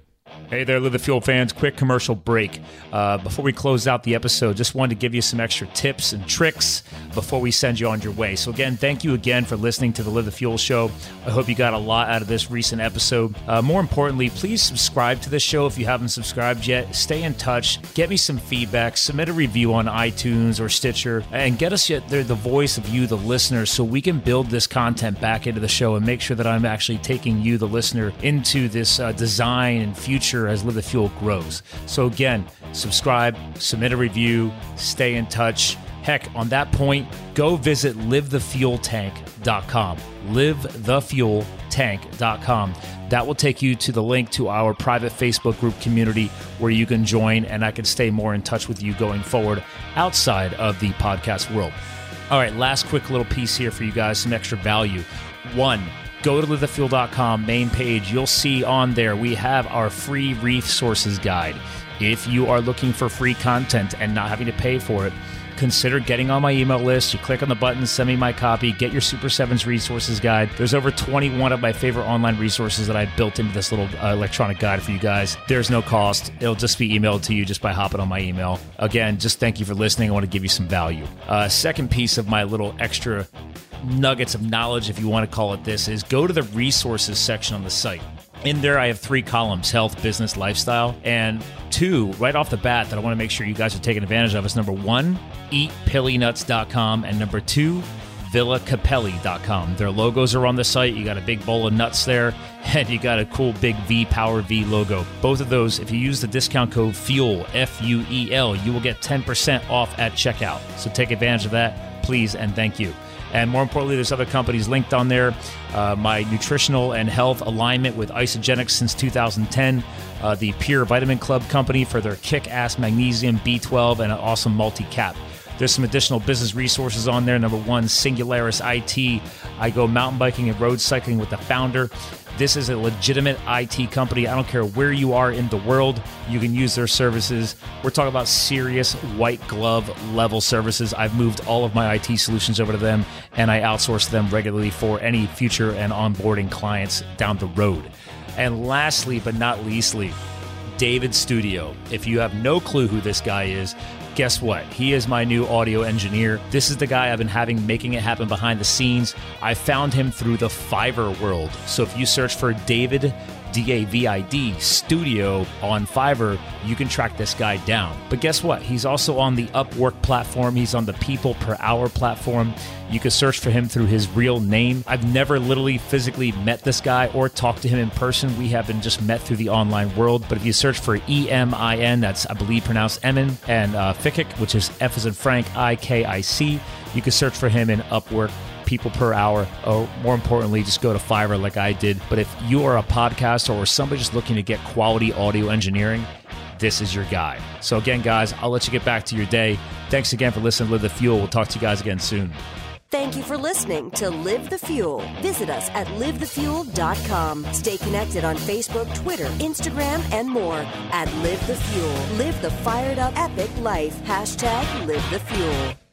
S2: Hey there, Live the Fuel fans. Quick commercial break. Uh, before we close out the episode, just wanted to give you some extra tips and tricks before we send you on your way. So, again, thank you again for listening to the Live the Fuel show. I hope you got a lot out of this recent episode. Uh, more importantly, please subscribe to this show if you haven't subscribed yet. Stay in touch, get me some feedback, submit a review on iTunes or Stitcher, and get us yet the voice of you, the listener, so we can build this content back into the show and make sure that I'm actually taking you, the listener, into this uh, design and future future as Live the Fuel grows. So, again, subscribe, submit a review, stay in touch. Heck, on that point, go visit livethefueltank.com. Livethefueltank.com. That will take you to the link to our private Facebook group community where you can join and I can stay more in touch with you going forward outside of the podcast world. All right, last quick little piece here for you guys some extra value. One, go to livethefuel.com main page. You'll see on there we have our free resources guide. If you are looking for free content and not having to pay for it, consider getting on my email list. You click on the button, send me my copy, get your Super Sevens resources guide. There's over 21 of my favorite online resources that I built into this little uh, electronic guide for you guys. There's no cost. It'll just be emailed to you just by hopping on my email. Again, just thank you for listening. I want to give you some value. Uh, second piece of my little extra nuggets of knowledge, if you want to call it this, is go to the resources section on the site. In there, I have three columns health, business, lifestyle. And two, right off the bat, that I want to make sure you guys are taking advantage of is number one, eatpillynuts.com. And number two, villacappelli.com. Their logos are on the site. You got a big bowl of nuts there, <laughs> and you got a cool big V Power V logo. Both of those, if you use the discount code FUEL, F U E L, you will get 10% off at checkout. So take advantage of that, please, and thank you. And more importantly, there's other companies linked on there. Uh, my nutritional and health alignment with Isagenix since 2010. Uh, the Pure Vitamin Club company for their kick ass magnesium, B12, and an awesome multi cap. There's some additional business resources on there. Number one, Singularis IT. I go mountain biking and road cycling with the founder. This is a legitimate IT company. I don't care where you are in the world, you can use their services. We're talking about serious white glove level services. I've moved all of my IT solutions over to them and I outsource them regularly for any future and onboarding clients down the road. And lastly, but not leastly, David Studio. If you have no clue who this guy is, guess what? He is my new audio engineer. This is the guy I've been having making it happen behind the scenes. I found him through the Fiverr world. So if you search for David D A V I D studio on Fiverr, you can track this guy down. But guess what? He's also on the Upwork platform, he's on the People Per Hour platform. You can search for him through his real name. I've never literally physically met this guy or talked to him in person. We have been just met through the online world. But if you search for E M I N, that's I believe pronounced Emin, and uh, which is F as in Frank, I K I C, you can search for him in Upwork people per hour, or more importantly, just go to Fiverr like I did. But if you are a podcaster or somebody just looking to get quality audio engineering, this is your guy. So, again, guys, I'll let you get back to your day. Thanks again for listening to Live the Fuel. We'll talk to you guys again soon.
S1: Thank you for listening to Live the Fuel. Visit us at livethefuel.com. Stay connected on Facebook, Twitter, Instagram, and more at Live the Fuel. Live the fired up epic life. Hashtag Live the Fuel.